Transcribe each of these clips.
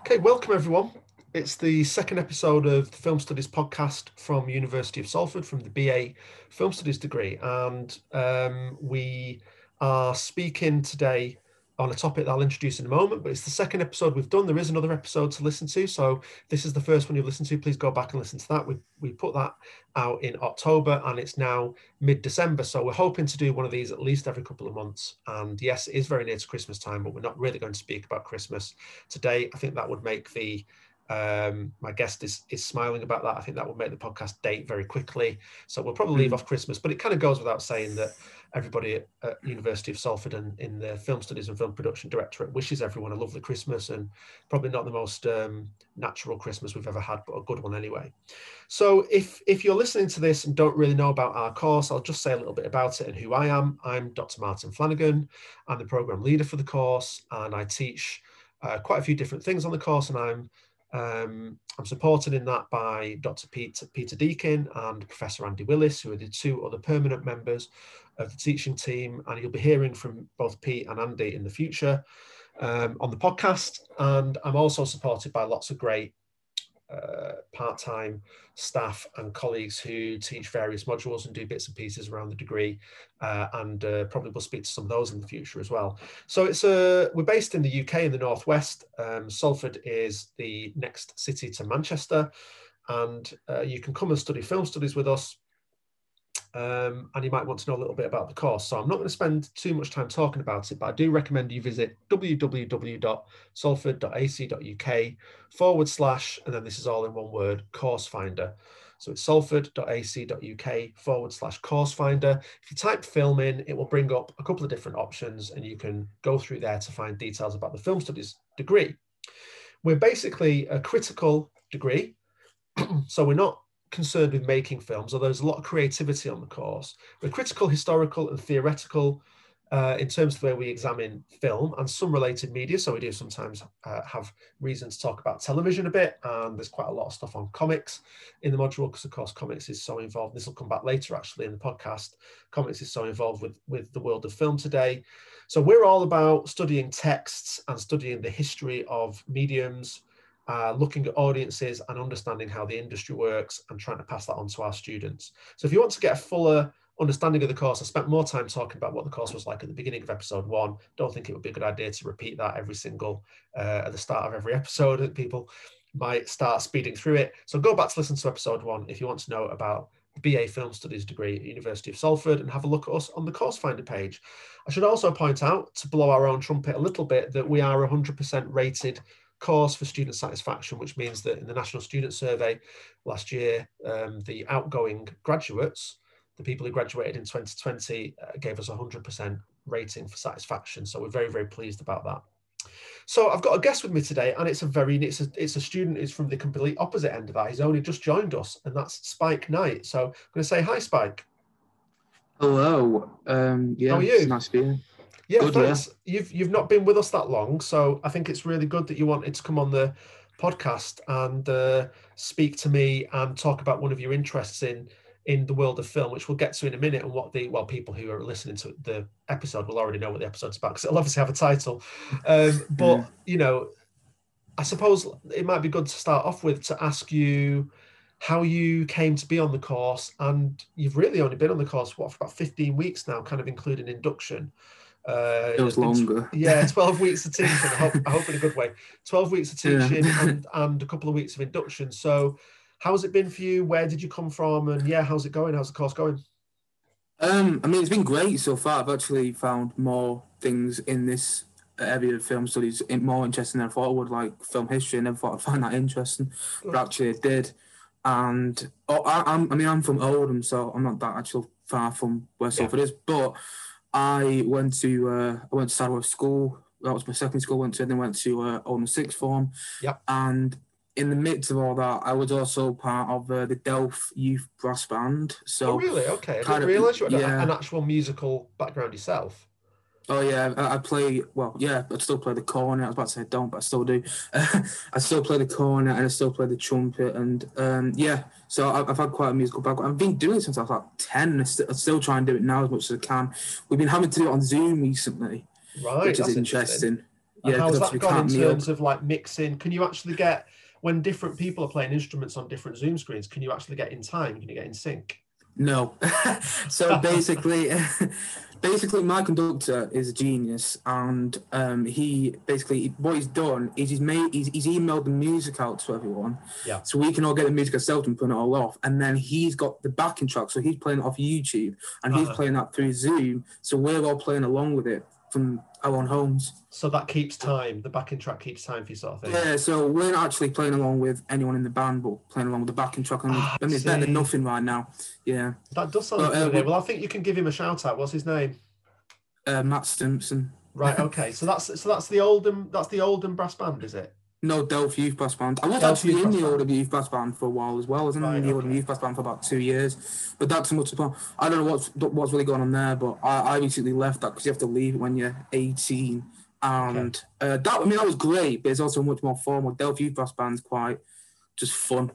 Okay, welcome everyone. It's the second episode of the Film Studies podcast from University of Salford from the BA Film Studies degree, and um, we are speaking today on a topic that I'll introduce in a moment, but it's the second episode we've done. There is another episode to listen to. So this is the first one you've listened to. Please go back and listen to that. We, we put that out in October and it's now mid-December. So we're hoping to do one of these at least every couple of months. And yes, it is very near to Christmas time, but we're not really going to speak about Christmas today. I think that would make the um, my guest is is smiling about that. I think that will make the podcast date very quickly. So we'll probably leave mm. off Christmas, but it kind of goes without saying that everybody at, at, University of Salford and in the Film Studies and Film Production Directorate wishes everyone a lovely Christmas and probably not the most um, natural Christmas we've ever had, but a good one anyway. So if if you're listening to this and don't really know about our course, I'll just say a little bit about it and who I am. I'm Dr. Martin Flanagan. I'm the program leader for the course, and I teach uh, quite a few different things on the course, and I'm um, I'm supported in that by Dr. Peter, Peter Deakin and Professor Andy Willis, who are the two other permanent members of the teaching team. And you'll be hearing from both Pete and Andy in the future um, on the podcast. And I'm also supported by lots of great uh, part-time staff and colleagues who teach various modules and do bits and pieces around the degree uh, and uh, probably will speak to some of those in the future as well. So it's a uh, we're based in the uk in the northwest. Um, salford is the next city to manchester. And uh, you can come and study film studies with us um, and you might want to know a little bit about the course. So I'm not going to spend too much time talking about it, but I do recommend you visit www.salford.ac.uk forward slash, and then this is all in one word, course finder. So it's salford.ac.uk forward slash course finder. If you type film in, it will bring up a couple of different options and you can go through there to find details about the film studies degree. We're basically a critical degree. so we're not concerned with making films, although there's a lot of creativity on the course. We're critical, historical, and theoretical uh, in terms of where we examine film and some related media. So we do sometimes uh, have reason to talk about television a bit, and there's quite a lot of stuff on comics in the module because, of course, comics is so involved. This will come back later, actually, in the podcast. Comics is so involved with with the world of film today. So we're all about studying texts and studying the history of mediums uh, looking at audiences and understanding how the industry works and trying to pass that on to our students. So if you want to get a fuller understanding of the course, I spent more time talking about what the course was like at the beginning of episode one. Don't think it would be a good idea to repeat that every single, uh, at the start of every episode. That people might start speeding through it. So go back to listen to episode one if you want to know about BA Film Studies degree at University of Salford and have a look at us on the course finder page. I should also point out, to blow our own trumpet a little bit, that we are 100% rated course for student satisfaction, which means that in the National Student Survey last year, um, the outgoing graduates, the people who graduated in 2020, uh, gave us 100% rating for satisfaction. So we're very, very pleased about that. So I've got a guest with me today, and it's a very it's a it's a student who's from the complete opposite end of that. He's only just joined us, and that's Spike Knight. So I'm going to say hi, Spike. Hello. Um, yeah, How are you? nice to be here. Yeah, good, thanks. Yeah. You've you've not been with us that long, so I think it's really good that you wanted to come on the podcast and uh, speak to me and talk about one of your interests in in the world of film, which we'll get to in a minute, and what the well people who are listening to the episode will already know what the episode's about because it'll obviously have a title. Um, but yeah. you know, I suppose it might be good to start off with to ask you how you came to be on the course, and you've really only been on the course what for about fifteen weeks now, kind of including induction. Uh, it was longer. Yeah, 12 weeks of teaching, I hope, I hope in a good way. 12 weeks of teaching yeah. and, and a couple of weeks of induction. So, how's it been for you? Where did you come from? And yeah, how's it going? How's the course going? Um, I mean, it's been great so far. I've actually found more things in this area of film studies more interesting than I thought I would, like film history. I never thought I'd find that interesting, but actually I did. And oh, I, am I mean, I'm from Oldham, so I'm not that actual far from where Salford yeah. is, but I went to uh, I went to Saddleworth School. That was my second school I went to, and then went to uh, Oldham Sixth Form. Yep. And in the midst of all that, I was also part of uh, the Delph Youth Brass Band. So oh, really? Okay. I didn't realise you had yeah. an actual musical background yourself. Oh yeah, I, I, play well. Yeah, I still play the cornet. I was about to say don't, but I still do. I still play the cornet and I still play the trumpet. And um, yeah, so I, have had quite a musical background. I've been doing it since I was like ten. I, st- I still try and do it now as much as I can. We've been having to do it on Zoom recently, right? Which is interesting. interesting. And Yeah, how's that gone in can't meet up. terms of like mixing? Can you actually get when different people are playing instruments on different Zoom screens? Can you actually get in time? Can you get in sync? No. so basically, basically, my conductor is a genius, and um, he basically what he's done is he's made he's, he's emailed the music out to everyone, Yeah. so we can all get the music ourselves and put it all off, and then he's got the backing track, so he's playing it off YouTube, and he's Uh-huh. playing that through Zoom, so we're all playing along with it from our own homes. So that keeps time. The backing track keeps time for you, sort of thing. Yeah, so we're not actually playing along with anyone in the band, but playing along with the backing track, and Ah, I mean, it's better than nothing right now. Yeah, That does sound like uh, we- Well, I think you can give him a shout out. What's his name? uh, Matt Stimpson. Right. Okay. So that's so that's the Oldham that's the Oldham brass band, is it? No, Delph Youth Brass Band. I was Delph actually in the. Oldham Youth Brass Band for a while as well. I was in Right, the Oldham okay. Youth Brass Band for about two years. But that's much about. I don't know what's what's really going on there, but I, I recently left that because you have to leave when you're 18. And uh, that, I mean, that was great, but it's also much more formal. Delph Youth Brass Band's quite just fun.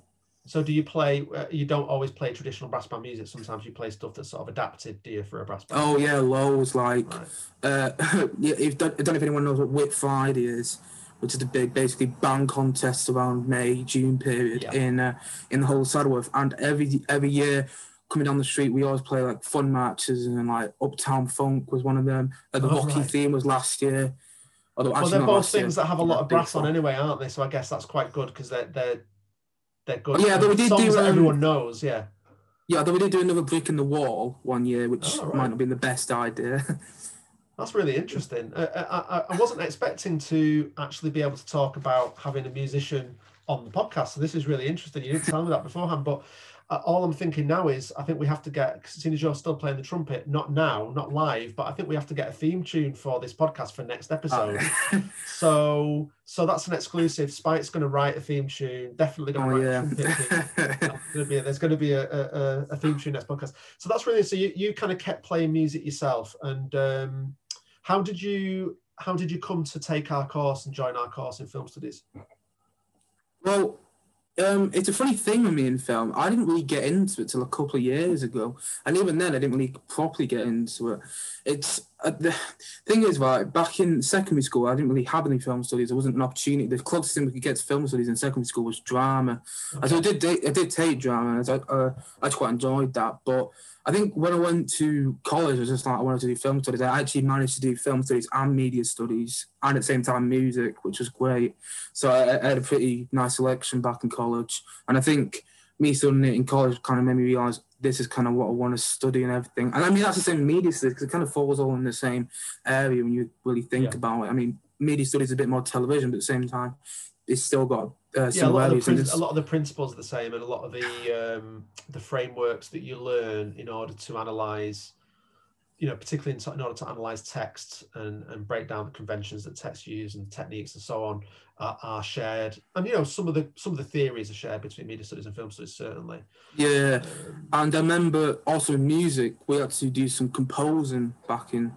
So do you play? Uh, you don't always play traditional brass band music. Sometimes you play stuff that's sort of adapted, do you, for a brass band? Oh, yeah, loads. Like, Right. uh, yeah, if, I don't know if anyone knows what Whit Friday is, which is the big, basically band contest around May, June period Yeah. in uh, in the whole of Saddleworth. And every every year, coming down the street, we always play like fun matches and like Uptown Funk was one of them. Uh, the Oh, Rocky right. theme was last year. Although Well, they're both last year. things that have a lot of brass on anyway, aren't they? So I guess that's quite good because they're they're they're good. Oh, yeah, though we did songs do, that um, everyone knows. Yeah. Yeah, though we did do another brick in the wall one year, which Oh, right. might not have been the best idea. That's really interesting. Uh, I, I, I wasn't expecting to actually be able to talk about having a musician on the podcast. So this is really interesting. You didn't tell me that beforehand, but uh, all I'm thinking now is I think we have to get, as soon as you're still playing the trumpet, not now, not live, but I think we have to get a theme tune for this podcast for next episode. So, so that's an exclusive. Spike's going to write a theme tune. Definitely going to oh write yeah. a trumpet theme. There's gonna be there's going to be a, a, a- a theme tune next podcast. So that's really so you, you kind of kept playing music yourself. And um, how did you how did you come to take our course and join our course in film studies? Well, um, it's a funny thing with me in film. I didn't really get into it till a couple of years ago, and even then, I didn't really properly get into it. It's uh, the thing is, right back in secondary school, I didn't really have any film studies. There wasn't an opportunity. The closest thing we could get to film studies in secondary school was drama. And so I did, I did take drama, and I, uh, I quite enjoyed that. But I think when I went to college, I was just like I wanted to do film studies. I actually managed to do film studies and media studies, and at the same time music, which was great. So I, I had a pretty nice selection back in college, and I think me studying it in college kind of made me realize this is kind of what I want to study and everything. And I mean that's the same media studies because it kind of falls all in the same area when you really think Yeah. about it. I mean, media studies is a bit more television, but at the same time, it's still got uh, Yeah, a lot, of the prin- a lot of the principles are the same, and a lot of the um, the frameworks that you learn in order to analyze, you know, particularly in, in order to analyze texts and and break down the conventions that texts use and techniques and so on are, are shared. And you know, some of the some of the theories are shared between media studies and film studies, certainly. yeah. Um, And I remember also in music, we had to do some composing back in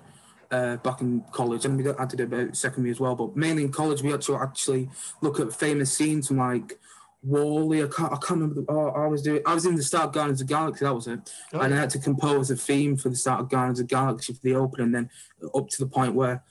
uh, back in college, and we I did it about secondary as well. But mainly in college, we had to actually look at famous scenes from like Wally. I can't, I can't remember. The, oh, I was doing. I was in the start of Guardians of the Galaxy. That was it. oh, and I had to compose a theme for the start of Guardians of the Galaxy for the opening, then up to the point where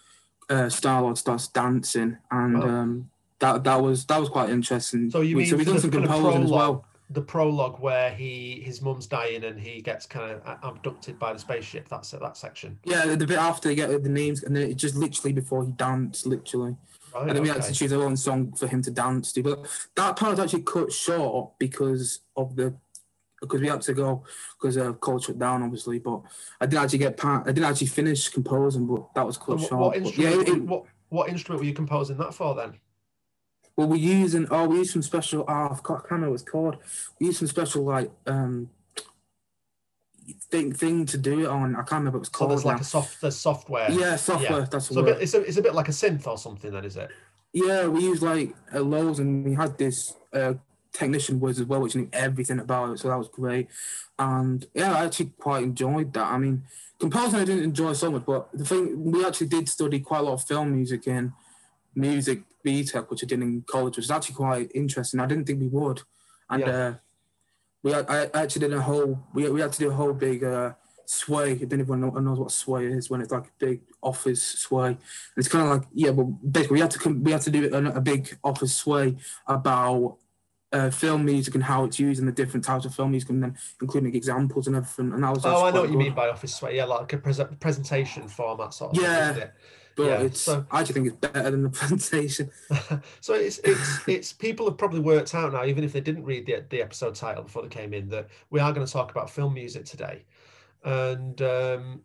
uh, Star Lord starts dancing, and Wow. um, that that was that was quite interesting. So you mean so we done some composing as well. the prologue where he his mum's dying and he gets kind of abducted by the spaceship. That's it. That section. Yeah, the bit after they get the names, and then it just literally before he danced, literally. Right. and then we had to choose our own song for him to dance to. But that part was actually cut short because of the because we had to go because uh, college shut down, obviously. But I didn't actually get part. I didn't actually finish composing, but that was cut what, short. what instrument? yeah, were it, you- what what instrument were you composing that for then? well, we're using oh, we used some special. Oh, I can't remember what it's called. We used some special like um thing thing to do it on. I can't remember what it's So called. there's like now. a soft the software. yeah, software. That's the So a bit, it's a it's a bit like a synth or something then, is it? Yeah, we used like uh, loads, and we had this uh, technician was as well, which knew everything about it, so that was great. And yeah, I actually quite enjoyed that. I mean, composing I didn't enjoy so much, but the thing we actually did study quite a lot of film music in music BTEC, which I did in college, which was actually quite interesting. I didn't think we would, and Yeah. uh, we had, I I actually did a whole we we had to do a whole big uh, sway. I don't know if anyone knows what sway is when it's like a big office sway. And it's kind of like yeah, but basically we had to come, we had to do a, a big office sway about uh, film music and how it's used and the different types of film music and then including examples and everything. And that was oh, I know what you mean by office sway. Yeah, like a pre- presentation format sort of. Yeah. Thing, but Yeah, it's so- I actually think it's better than the presentation. so it's it's it's people have probably worked out now, even if they didn't read the the episode title before they came in, that we are going to talk about film music today, and um,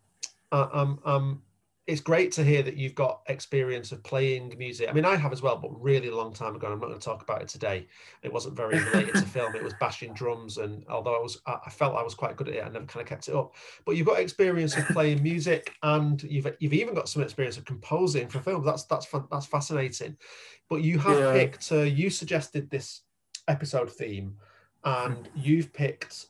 I, I'm I'm it's great to hear that you've got experience of playing music. I mean, I have as well, but really a long time ago. and I'm not going to talk about it today. It wasn't very related to film. It was bashing drums, and although I was, I I felt I was quite good at it. I never kind of kept it up. But you've got experience of playing music, and you've you've even got some experience of composing for films. That's that's that's fascinating. But you have Yeah. picked. Uh, you suggested this episode theme, and you've picked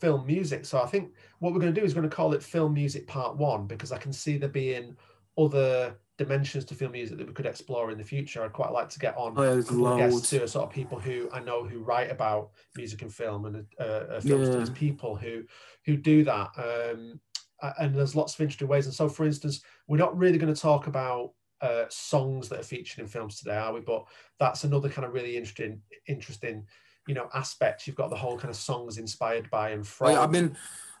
film music. So I think what we're going to do is going to call it film music part one because I can see there being other dimensions to film music that we could explore in the future. I'd quite like to get on Oh, yeah, there's couple of guests who sort of people who I know who write about music and film and uh, uh, film Yeah. studies people who who do that. Um, and there's lots of interesting ways. And so, for instance, we're not really going to talk about uh, songs that are featured in films today, are we? But that's another kind of really interesting, interesting, you know, aspects. You've got the whole kind of songs inspired by and from. Like, I mean,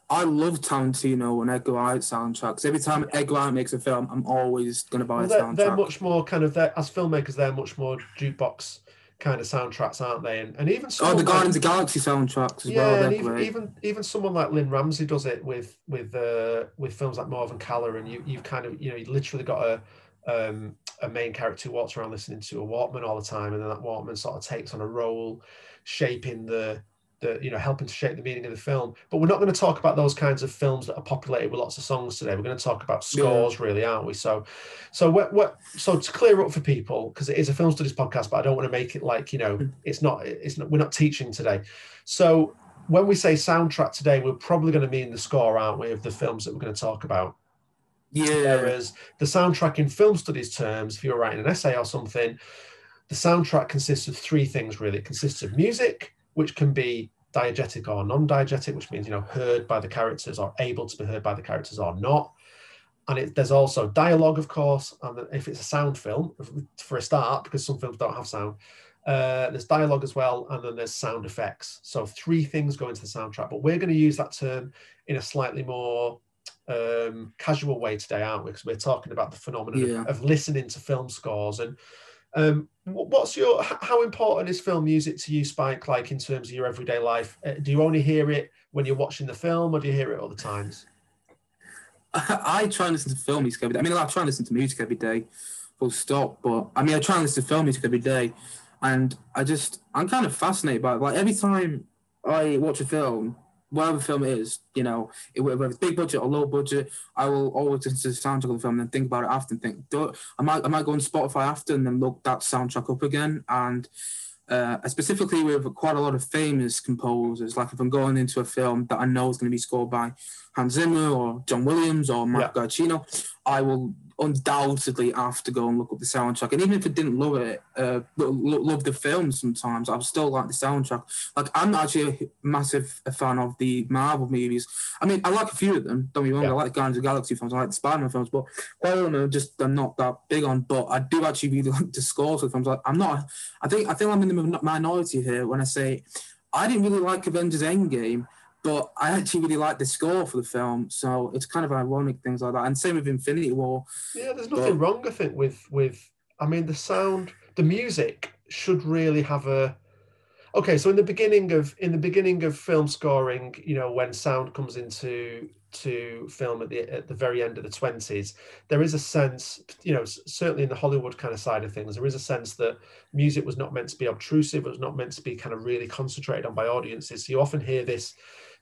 I love Tarantino and Edgar Wright soundtracks. Every time Edgar Wright makes a film, I'm always gonna buy Well, a they're, soundtrack. they're much more kind of as filmmakers. They're much more jukebox kind of soundtracks, aren't they? And, and even oh, the like- Guardians of the Galaxy soundtracks as yeah, well. and even, even even someone like Lynne Ramsay does it with with uh, with films like Morvern Callar, and you you've kind of you know you literally got a um, a main character who walks around listening to a Walkman all the time, and then that Walkman sort of takes on a role, shaping the the you know helping to shape the meaning of the film. But we're not going to talk about those kinds of films that are populated with lots of songs today. We're going to talk about Yeah. scores, really, aren't we? So, so what what so to clear up for people because it is a film studies podcast, but I don't want to make it like you know it's not it's not we're not teaching today. So when we say soundtrack today, we're probably going to mean the score, aren't we, of the films that we're going to talk about. Yeah, Whereas the soundtrack in film studies terms, if you're writing an essay or something, the soundtrack consists of three things really. It consists of music, which can be diegetic or non-diegetic, which means you know heard by the characters or able to be heard by the characters or not. And it, there's also dialogue, of course, and if it's a sound film, for a start, because some films don't have sound, uh, there's dialogue as well, and then there's sound effects. So three things go into the soundtrack, but we're going to use that term in a slightly more um, casual way today, aren't we? Because we're talking about the phenomenon Yeah. of, of listening to film scores. And um, what's your how important is film music to you, Spike? Like in terms of your everyday life, uh, do you only hear it when you're watching the film, or do you hear it all the times? I try and listen to film music every day. I mean, I try and listen to music every day, full stop. But I mean, I try and listen to film music every day, and I just I'm kind of fascinated by it. Like every time I watch a film, whatever film it is, you know, it, whether it's big budget or low budget, I will always listen to the soundtrack of the film and then think about it after and think, do I might I might go on Spotify after and then look that soundtrack up again and. Uh, specifically with quite a lot of famous composers, like if I'm going into a film that I know is going to be scored by Hans Zimmer or John Williams or Mark Giacchino, I will undoubtedly have to go and look up the soundtrack. And even if I didn't love it, uh, lo- lo- love the film sometimes, I would still like the soundtrack. Like I'm actually a massive fan of the Marvel movies. I mean, I like a few of them. Don't be wrong. Yeah. I like Guardians of the Galaxy films. I like the Spider-Man films, but quite a lot of them just I'm not that big on. But I do actually really like the scores of films. Like, I'm not. I think I think I'm in the minority here when I say I didn't really like Avengers Endgame. But I actually really like the score for the film, so it's kind of ironic things like that. And same with Infinity War. Yeah, there's nothing wrong, I think, with with. I mean, the sound, the music should really have a. Okay, so in the beginning of in the beginning of film scoring, you know, when sound comes into to film at the at the very end of the twenties, there is a sense, you know, certainly in the Hollywood kind of side of things, there is a sense that music was not meant to be obtrusive, it was not meant to be kind of really concentrated on by audiences. So you often hear this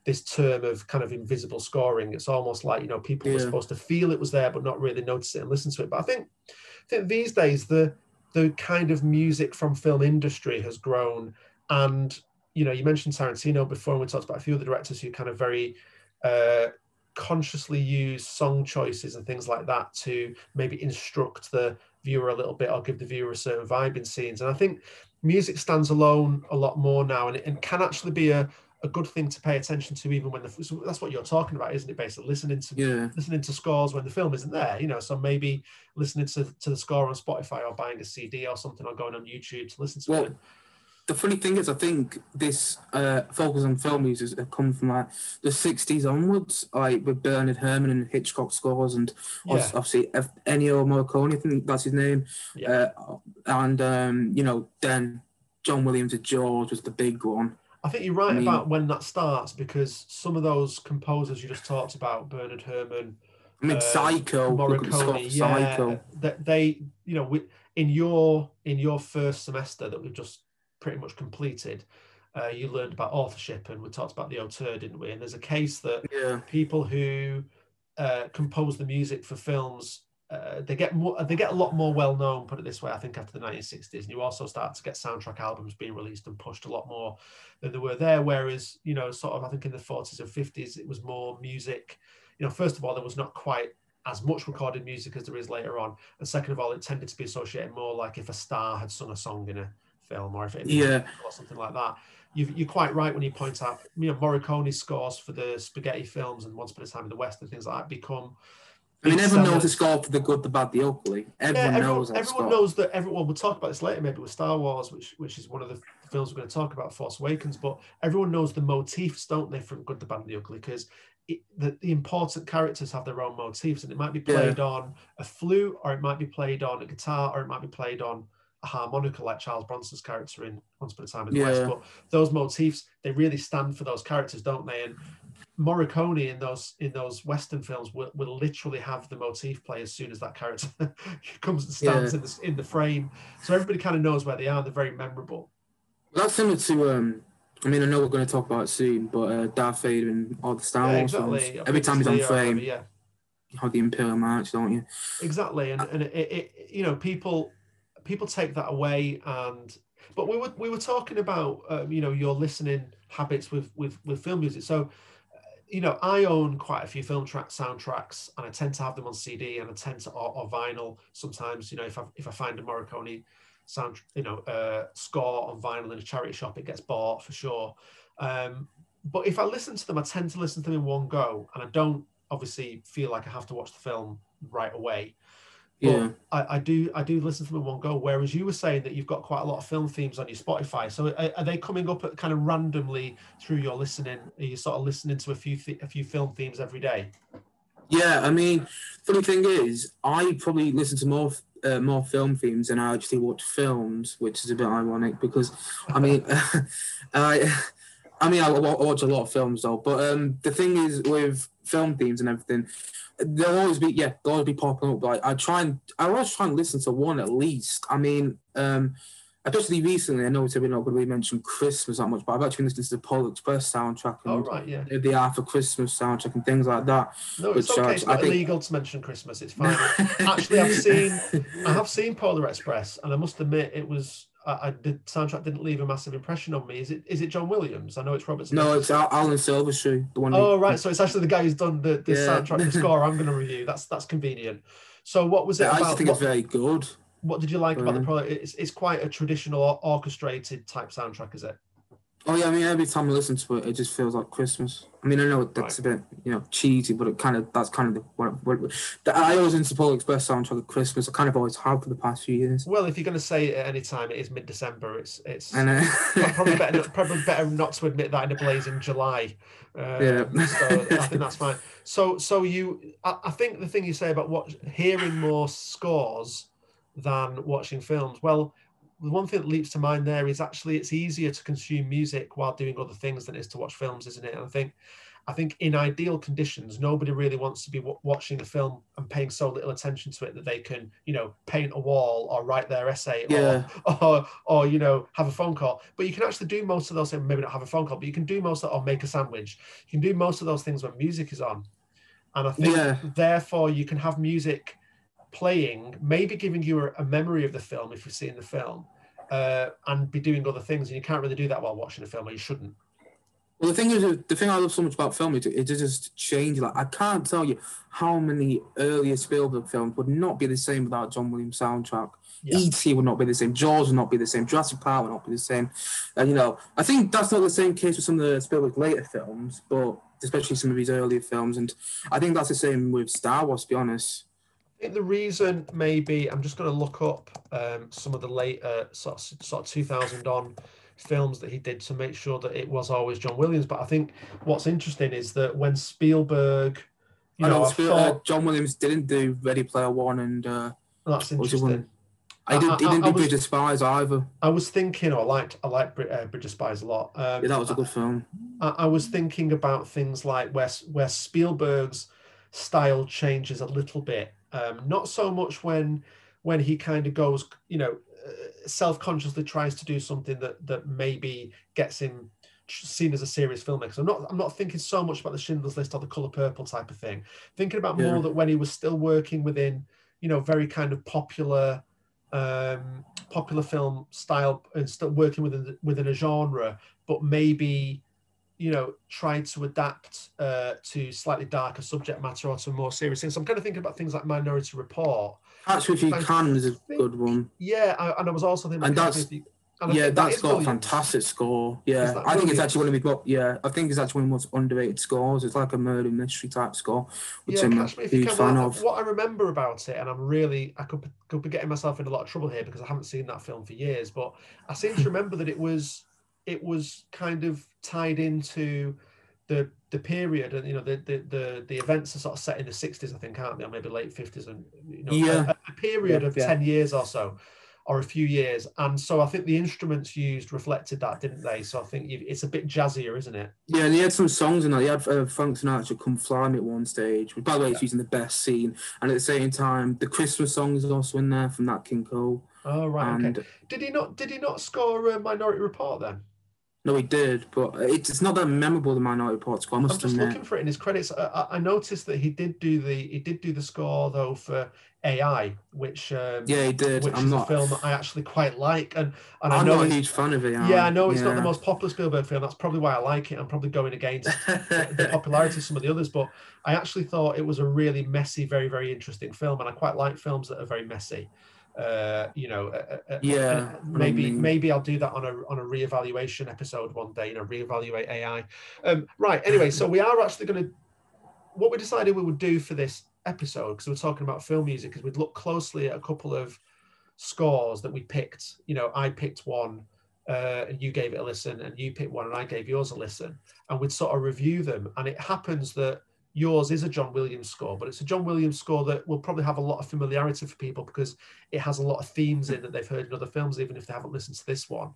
this term of kind of invisible scoring. It's almost like you know people were supposed to feel it was there, but not really notice it and listen to it. But I think I think these days the the kind of music from film industry has grown, and you know you mentioned Tarantino before, and we talked about a few other directors who kind of very uh, consciously use song choices and things like that to maybe instruct the viewer a little bit or give the viewer a certain vibe in scenes. And I think music stands alone a lot more now, and it and can actually be a a good thing to pay attention to, even when the so that's what you're talking about, isn't it? Basically, listening to Yeah. listening to scores when the film isn't there. You know, so maybe listening to, to the score on Spotify or buying a CD or something or going on YouTube to listen to Well, it. The funny thing is, I think this uh, focus on film music has come from like the '60s onwards, like with Bernard Herrmann and Hitchcock scores, and Yeah, obviously Ennio Morricone, I think that's his name. yeah. Uh, and um, you know, then John Williams and George was the big one. I think you're right I mean- about when that starts because some of those composers you just talked about, Bernard Herrmann, I mean, Uh, Psycho, look at the score Morricone, yeah, Psycho. that they, you know, we, in your in your first semester that we've just pretty much completed, uh, you learned about authorship and we talked about the auteur, didn't we? And there's a case that Yeah, people who uh, compose the music for films uh, they get more they get a lot more well known put it this way i think after the 1960s and you also start to get soundtrack albums being released and pushed a lot more than they were there whereas you know sort of i think in the 40s and 50s it was more music you know first of all there was not quite as much recorded music as there is later on and second of all it tended to be associated more like if a star had sung a song in a film or if it Yeah. or something like that you you're quite right when you point out, you know, Morricone's scores for the spaghetti films and Once Upon a Time in the West and things like that become. I mean, big everyone knows sellers. the score for the good, the bad, the ugly. Everyone Yeah, everyone, knows that everyone score. knows that. Everyone we'll talk about this later, maybe with Star Wars, which which is one of the films we're going to talk about, Force Awakens. But everyone knows the motifs, don't they, from Good, the Bad, and the Ugly? Because the, the important characters have their own motifs, and it might be Yeah. played on a flute, or it might be played on a guitar, or it might be played on a harmonica, like Charles Bronson's character in Once Upon a Time in the West. But those motifs, they really stand for those characters, don't they? And Morricone in those in those Western films will, will literally have the motif play as soon as that character comes and stands in the in the frame. So everybody kind of knows where they are. They're very memorable. That's similar to um. I mean, I know we're going to talk about it soon, but uh, Darth Vader and all the Star Yeah, Wars exactly. films. Every time he's on frame, whatever, yeah, you have the Imperial March, don't you? exactly. And and it, it, you know people people take that away and. But we were we were talking about um, you know your listening habits with with with film music. So you know I own quite a few film track soundtracks and I tend to have them on CD and I tend to or, or vinyl sometimes. You know if I if I find a Morricone sound you know uh, score on vinyl in a charity shop, it gets bought for sure. Um, but if I listen to them, I tend to listen to them in one go, and I don't obviously feel like I have to watch the film right away. Yeah. I, I do I do listen to them in one go. Whereas you were saying that you've got quite a lot of film themes on your Spotify. So are, are they coming up at kind of randomly through your listening? Are you sort of listening to a few th- a few film themes every day? Yeah, I mean, funny thing is, I probably listen to more uh, more film themes than I actually watch films, which is a bit ironic because, I mean, I, I mean, I, I watch a lot of films though. But um, the thing is with film themes and everything, they'll always be yeah, they'll always be popping up. Like I try and I always try and listen to one at least. I mean, um, especially recently, I know we're not going to really mention Christmas that much, but I've actually listened to the Polar Express soundtrack Oh and right, yeah. the Arthur Christmas soundtrack and things like that. No, it's uh, okay. It's I not think- illegal to mention Christmas. It's fine. Actually, I've seen I have seen Polar Express, and I must admit it was. I, I the soundtrack didn't leave a massive impression on me. Is it? Is it John Williams? I know it's Robert. No, it's Alan Silvestri, the one. who- Oh right, so it's actually the guy who's done the, the Yeah. soundtrack, the score. I'm going to review. That's that's convenient. So what was it Yeah, I about? just think what, it's very good. what did you like about the Um, product? It's it's quite a traditional orchestrated type soundtrack, is it? Oh yeah, I mean every time I listen to it, it just feels like Christmas. I mean I know that's a bit you know cheesy, but it kind of that's kind of the what, what, the, I always into Polar Express soundtrack at Christmas. I kind of always have for the past few years. Well, if you're going to say it at any time, it is mid-December. It's it's probably better not, probably better not to admit that in a blazing July. Um, Yeah. so I think that's fine. So so you, I, I think the thing you say about what hearing more scores than watching films. Well, the one thing that leaps to mind there is actually it's easier to consume music while doing other things than it is to watch films, isn't it? And I think. I think in ideal conditions, nobody really wants to be w- watching a film and paying so little attention to it that they can, you know, paint a wall or write their essay Yeah. or, or, or you know, have a phone call. But you can actually do most of those things. Maybe not have a phone call, but you can do most of or make a sandwich. You can do most of those things when music is on. And I think Yeah. therefore you can have music playing, maybe giving you a, a memory of the film if you've seen the film, uh, and be doing other things. And you can't really do that while watching a film, or you shouldn't. well, the thing is, the thing I love so much about film is it, just changes. Like I can't tell you how many earlier Spielberg films would not be the same without John Williams soundtrack. Yeah. E.T. would not be the same. Jaws would not be the same. Jurassic Park would not be the same. And you know, I think that's not the same case with some of the Spielberg later films, but especially some of his earlier films. And I think that's the same with Star Wars. To be honest. I think the reason maybe I'm just going to look up um, some of the later sort of, sort of 2000 on films that he did to make sure that it was always John Williams. But I think what's interesting is that when Spielberg, you I know, know, I Spiel- uh, John Williams didn't do Ready Player One, and uh, that's what was the interesting. one? I did, he I- didn't I do was- Bridge of Spies either. I was thinking, oh, I liked I liked uh, Bridge of Spies a lot. Um, Yeah, that was a good film. I, I was thinking about things like where where Spielberg's style changes a little bit. Um, not so much when when he kind of goes, you know, uh, self-consciously tries to do something that that maybe gets him seen as a serious filmmaker. So I'm not I'm not thinking so much about the Schindler's List or the Color Purple type of thing. Thinking about Yeah. more that when he was still working within, you know, very kind of popular um popular film style and still working within within a genre, but maybe you know tried to adapt uh, to slightly darker subject matter or to more serious things. So I'm kind of thinking about things like Minority Report. Actually, if you can, is a think- good one. Yeah, I, and I was also thinking. And about that's- Catch Me You- and Yeah, that that's is got a fantastic score. Yeah, that I think it's actually one of the yeah, I think it's actually one of the most underrated scores. It's like a murder mystery type score, which Yeah, I'm a Catch Me If You huge Can. fan of. what I remember about it, and I'm really, I could, could be getting myself in a lot of trouble here because I haven't seen that film for years, but I seem to remember that it was, it was kind of tied into the the period, and you know, the the the, the events are sort of set in the 60s, I think, aren't they, or maybe late 50s, and you know, Yeah. a, a period Yeah, of yeah. 10 years or so. Or a few years, and so I think the instruments used reflected that, didn't they? So I think you- it's a bit jazzier, isn't it? Yeah, and he had some songs in that. He had uh, Frank Sinatra "Come Fly Me" at one stage. Which, by the way, it's using the best scene. And at the same time, the Christmas song is also in there from Nat King Cole. Oh right, okay. Did he not? Did he not score a Minority Report then? No, he did, but it's, not that memorable. The Minority Report score, I I'm just admit. looking for it in his credits. I, I- I noticed that he did do the he did do the score though for AI, which um, Yeah, he did. which I'm is not. a film that I actually quite like, and and I I'm know not a huge fan of it. yeah, I know it's not the most popular Spielberg film. That's probably why I like it. I'm probably going against the popularity of some of the others, but I actually thought it was a really messy, very very interesting film, and I quite like films that are very messy. Uh, you know, uh, uh, uh, Yeah, uh, I know what you maybe mean. maybe I'll do that on a on a reevaluation episode one day. You know, reevaluate AI. Um, right. Anyway, so we are actually going to what we decided we would do for this episode because we're talking about film music is we'd look closely at a couple of scores that we picked. You know, I picked one. Uh, and you gave it a listen, and you picked one, and I gave yours a listen, and we'd sort of review them. And it happens that yours is a John Williams score, but it's a John Williams score that will probably have a lot of familiarity for people because it has a lot of themes in that they've heard in other films, even if they haven't listened to this one.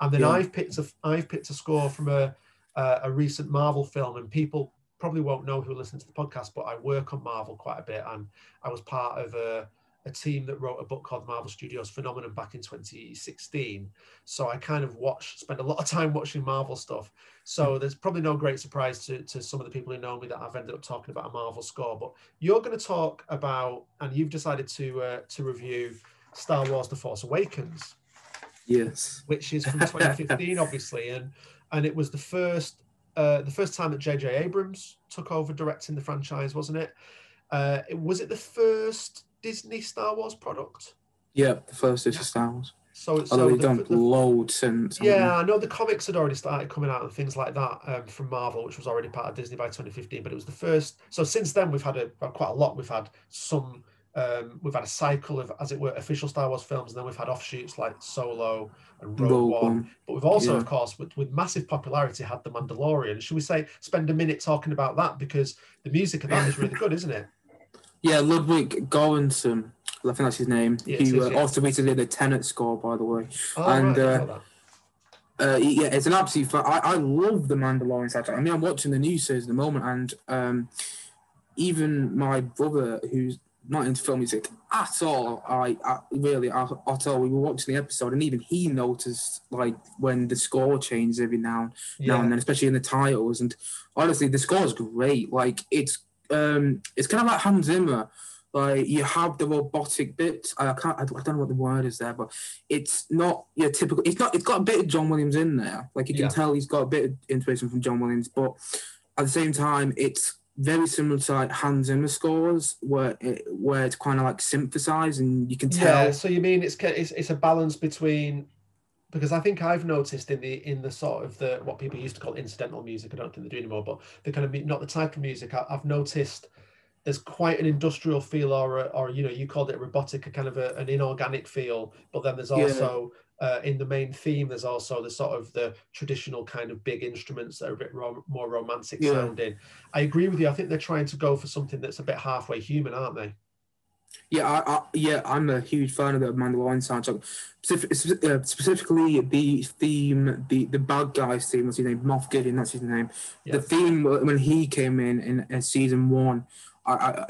And then Yeah. I've picked a I've picked a score from a a, a recent Marvel film, and people probably won't know who listen to the podcast, but I work on Marvel quite a bit, and I was part of a a team that wrote a book called Marvel Studios Phenomenon back in 2016. So I kind of watch, spend a lot of time watching Marvel stuff. So there's probably no great surprise to, to some of the people who know me that I've ended up talking about a Marvel score. But you're going to talk about, and you've decided to uh, to review Star Wars: The Force Awakens, yes. which is from 2015, obviously, and and it was the first uh, the first time that J.J. Abrams took over directing the franchise, wasn't it? Uh, was it the first Disney Star Wars product? Yeah, the first is Star Wars. So, so Although the- done the- loads since. yeah, I know the comics had already started coming out and things like that um, from Marvel, which was already part of Disney by 2015. But it was the first. So since then, we've had a quite a lot. We've had some. Um, we've had a cycle of, as it were, official Star Wars films, and then we've had offshoots like Solo and? Rogue, Rogue One. One. But we've also, Yeah. of course, with, with massive popularity, had the Mandalorian. Should we say spend a minute talking about that because the music of that is really good, isn't it? Yeah, Ludwig Göransson. I think that's his name. Yeah, is, uh, yeah. also recently did the Tenet score, by the way. Oh, And, right, I uh, didn't know that. Uh, yeah, it's an absolute. Fa- I I love the Mandalorian soundtrack. I mean, I'm watching the new series at the moment, and um, even my brother, who's not into film music at all, I, I really at, at all. We were watching the episode, and even he noticed like when the score changes every now now Yeah. and then, especially in the titles. And honestly, the score is great. Like it's um, it's kind of like Hans Zimmer. Like you have the robotic bits. I can't. I don't know what the word is there, but it's not your typical. It's not. It's got a bit of John Williams in there. Like you can Yeah. tell, he's got a bit of inspiration from John Williams, but at the same time, it's very similar to like Hans Zimmer scores, where it, where it's kind of like synthesized and you can tell. Yeah, so you mean it's it's it's a balance between because I think I've noticed in the in the sort of the what people used to call incidental music. I don't think they do anymore, but the kind of not the type of music. I, I've noticed there's quite an industrial feel, or a, or you know, you called it a robotic, a kind of a, an inorganic feel. But then there's Yeah. also uh, in the main theme, there's also the sort of the traditional kind of big instruments that are a bit rom- more romantic Yeah. sounding. I agree with you. I think they're trying to go for something that's a bit halfway human, aren't they? Yeah, I, I, yeah, I'm a huge fan of the Mandalorian soundtrack. Specific, uh, specifically, the theme, the the bad guy's theme, what's his name? Moff Gideon, that's his name. Yeah. The theme when he came in in, in season one, I, I,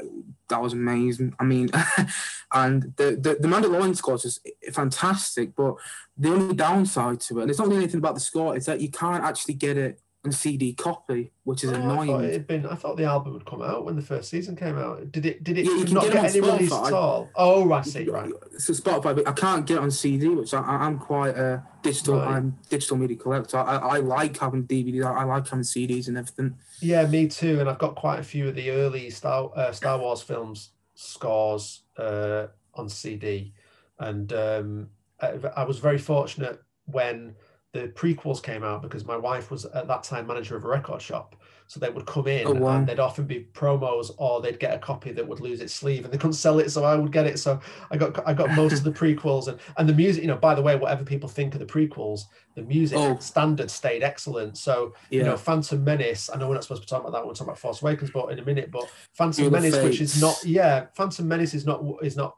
that was amazing. I mean, and the, the the Mandalorian score is just fantastic. But the only downside to it, and it's not really anything about the score, is that you can't actually get it on CD copy, which is Oh, I thought annoying. it had been. I thought the album would come out when the first season came out. Did it? Did it Yeah, you can not get get any release at all? Oh, I see. Right. So Spotify, but I can't get on CD, which I, I'm quite a digital. Right. I'm digital media collector. I, I like having DVDs. I, I like having CDs and everything. Yeah, me too. And I've got quite a few of the early Star uh, Star Wars films scores uh, on CD, and um, I, I was very fortunate when the prequels came out because my wife was at that time manager of a record shop. So they would come in Oh, wow. and they'd often be promos, or they'd get a copy that would lose its sleeve, and they couldn't sell it, so I would get it. So I got I got most of the prequels, and and the music. You know, by the way, whatever people think of the prequels, the music Oh. standard stayed excellent. So Yeah. you know, Phantom Menace. I know we're not supposed to talk about that. We're talking about Force Awakens, but in a minute. But Phantom Menace, which is not, yeah, Phantom Menace is not is not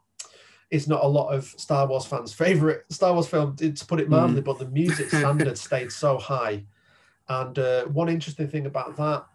is not a lot of Star Wars fans' favorite Star Wars film, to put it mildly. But the music standard stayed so high, and uh, one interesting thing about that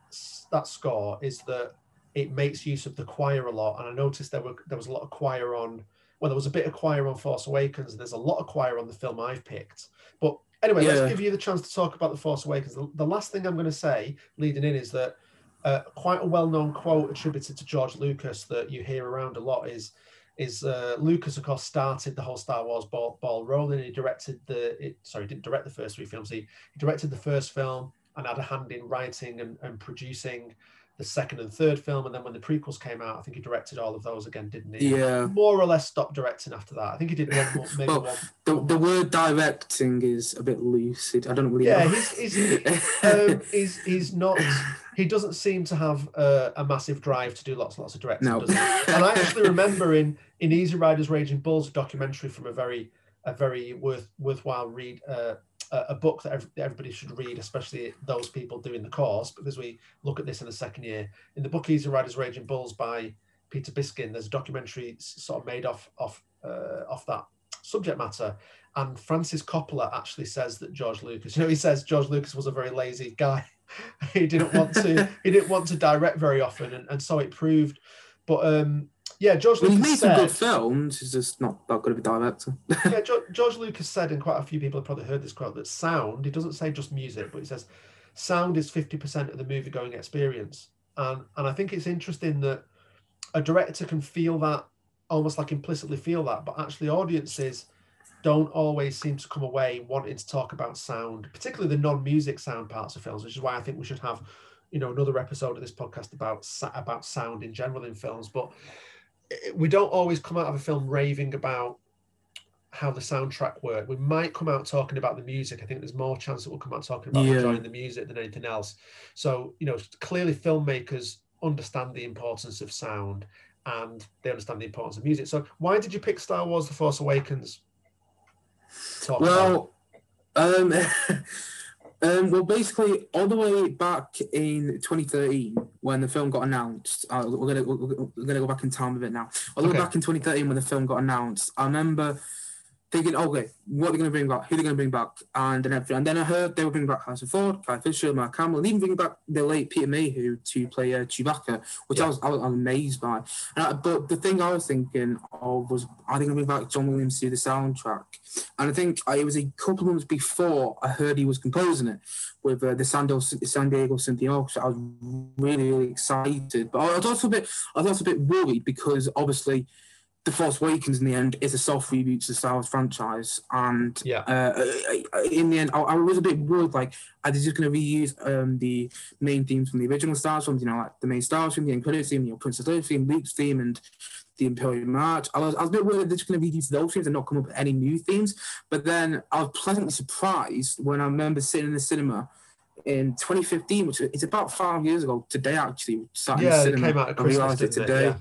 that score is that it makes use of the choir a lot. And I noticed there were there was a lot of choir on. Well, there was a bit of choir on Force Awakens, and there's a lot of choir on the film I've picked. But anyway, Yeah. let's give you the chance to talk about the Force Awakens. The, the last thing I'm going to say, leading in, is that uh, quite a well-known quote attributed to George Lucas that you hear around a lot is is uh, Lucas, of course, started the whole Star Wars ball, ball rolling. He directed the it, sorry, he didn't direct the first three films. He, he directed the first film and had a hand in writing and, and producing the second and third film. And then when the prequels came out, I think he directed all of those again, didn't he? Yeah. More or less stopped directing after that. I think he did one more, maybe Well, one. The, the word directing is a bit lucid. I don't really Yeah, know. he's, he's, um, he's he's not. He doesn't seem to have a, a massive drive to do lots and lots of directing. no. does he? and I actually remember in in Easy Riders Raging Bulls a documentary from a very a very worth worthwhile read uh, a a book that ev- that everybody should read, especially those people doing the course, because we look at this in the second year. In the book Easy Riders Raging Bulls by Peter Biskind, there's a documentary sort of made off off uh, off that subject matter. And Francis Coppola actually says that George Lucas, you know, he says George Lucas was a very lazy guy. he didn't want to he didn't want to direct very often, and, and so it proved. But um, yeah, George Well, he Lucas made some good films. He's just not that good of a director. yeah, George, George Lucas said, and quite a few people have probably heard this quote, that sound, he doesn't say just music, but he says sound is 50% of the movie going experience. And, and I think it's interesting that a director can feel that, almost like implicitly feel that, but actually audiences don't always seem to come away wanting to talk about sound, particularly the non-music sound parts of films, which is why I think we should have, you know, another episode of this podcast about about sound in general in films. But we don't always come out of a film raving about how the soundtrack worked. We might come out talking about the music. I think there's more chance that we'll come out talking about Yeah. enjoying the music than anything else. So, you know, clearly filmmakers understand the importance of sound and they understand the importance of music. So, why did you pick Star Wars: The Force Awakens? talk? Well, um, um, well, basically, all the way back in 2013, when the film got announced, uh, we're gonna we're, gonna go back in time with it now. All the Okay. way back in 2013, when the film got announced, I remember thinking, okay, what are they gonna bring back? Who are they gonna bring back? And then everything. And then I heard they were bringing back Harrison Ford, Carrie Fisher, Mark Hamill, and even bringing back the late Peter Mayhew to play uh, Chewbacca, which Yeah. I was I was amazed by. And I, but the thing I was thinking of was, are they gonna bring back John Williams to do the soundtrack? And I think uh, it was a couple of months before I heard he was composing it with uh, the San, Diego, San Diego Symphony Orchestra. I was really, really excited. But I was also a bit, I was also a bit worried because obviously the Force Awakens in the end is a soft reboot to the Star Wars franchise, and Yeah. uh, in the end, I, I was a bit worried. Like, are they just going to reuse um, the main themes from the original Star Wars? You know, like the main Star Wars theme, the end credits theme, you know, Princess Leia theme, Luke's theme, and the Imperial March. I was, I was a bit worried they're just going to reuse those themes and not come up with any new themes. But then I was pleasantly surprised when I remember sitting in the cinema. In 2015, which is about five years ago today, actually, sat in the Yeah, it cinema. came out at I Christmas, it didn't it? today. Yeah.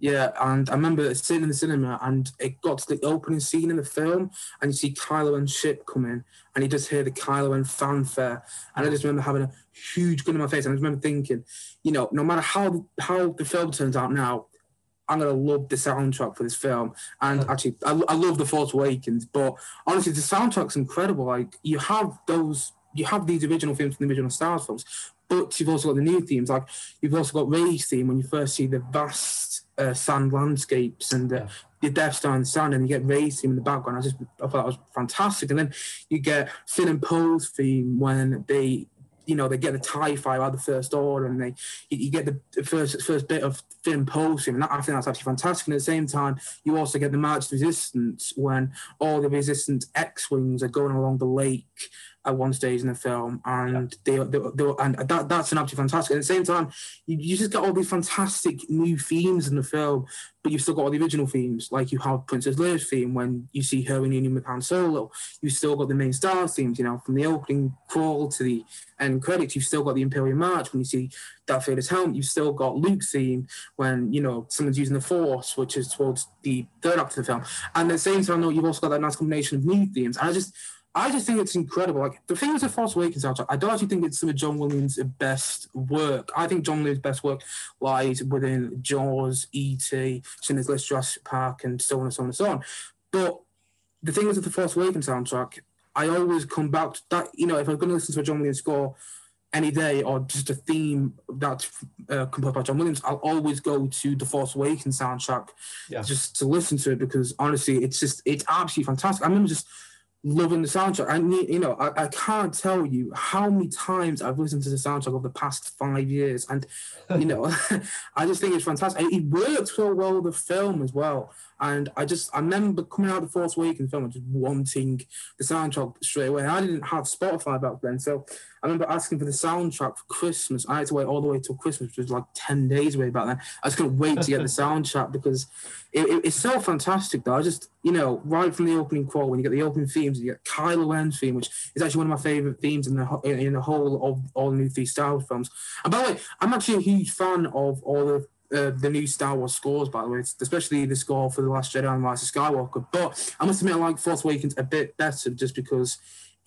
Yeah, and I remember sitting in the cinema and it got to the opening scene in the film and you see Kylo Ren's ship coming and you just hear the Kylo Ren fanfare. And I just remember having a huge gun in my face. And I just remember thinking, you know, no matter how how the film turns out now, I'm gonna love the soundtrack for this film. And Yeah. actually, I, I love the Force Awakens, but honestly, the soundtrack's incredible. Like you have those, you have these original themes from the original Star Wars films, but you've also got the new themes. Like you've also got Rey's theme when you first see the vast uh, sand landscapes and Yeah. uh, the Death Star and the sand, and you get Rey's theme in the background. I just I thought that was fantastic. And then you get Finn and Poe's theme when they. You know they get the Tie Fighter out of the First Order, and they you, you get the the first first bit of Finn and Poe's theme, and that, I think that's actually fantastic. And at the same time, you also get the March of Resistance when all the Resistance X-wings are going along the lake at one stage in the film, and they, they, they and that that's an absolutely fantastic. At the same time, you, you just got all these fantastic new themes in the film, but you've still got all the original themes, like you have Princess Leia's theme when you see her in union with Han Solo. You've still got the main Star themes, you know, from the opening crawl to the end credits. You've still got the Imperial March when you see Darth Vader's helmet. You've still got Luke's theme when you know someone's using the Force, which is towards the third act of the film. And at the same time, though, you've also got that nice combination of new themes. And I just I just think it's incredible. Like the thing is, the Force Awakens soundtrack, I don't actually think it's some of John Williams' best work. I think John Williams' best work lies within Jaws, E.T., Schindler's List, Jurassic Park, and so on and so on and so on. But the thing is with the Force Awakens soundtrack, I always come back to that. You know, if I'm going to listen to a John Williams score any day or just a theme that's uh, composed by John Williams, I'll always go to the Force Awakens soundtrack Yeah. just to listen to it because honestly, it's just it's absolutely fantastic. I remember just loving the soundtrack. I need, you know, I, I can't tell you how many times I've listened to the soundtrack over the past five years, and you know, I just think it's fantastic. It works so well with the film as well. And I just I remember coming out the Force Awakens film and just wanting the soundtrack straight away. I didn't have Spotify back then, so I remember asking for the soundtrack for Christmas. I had to wait all the way till Christmas, which was like ten days away back then. I just couldn't wait to get the soundtrack because it, it- it's so fantastic. Though I just you know right from the opening crawl when you get the opening themes, you get Kylo Ren's theme, which is actually one of my favorite themes in the in the whole of all the new three Star Wars films. And by the way, I'm actually a huge fan of all of uh, the new Star Wars scores, by the way, especially the score for The Last Jedi and Rise of Skywalker. But I must admit, I like Force Awakens a bit better just because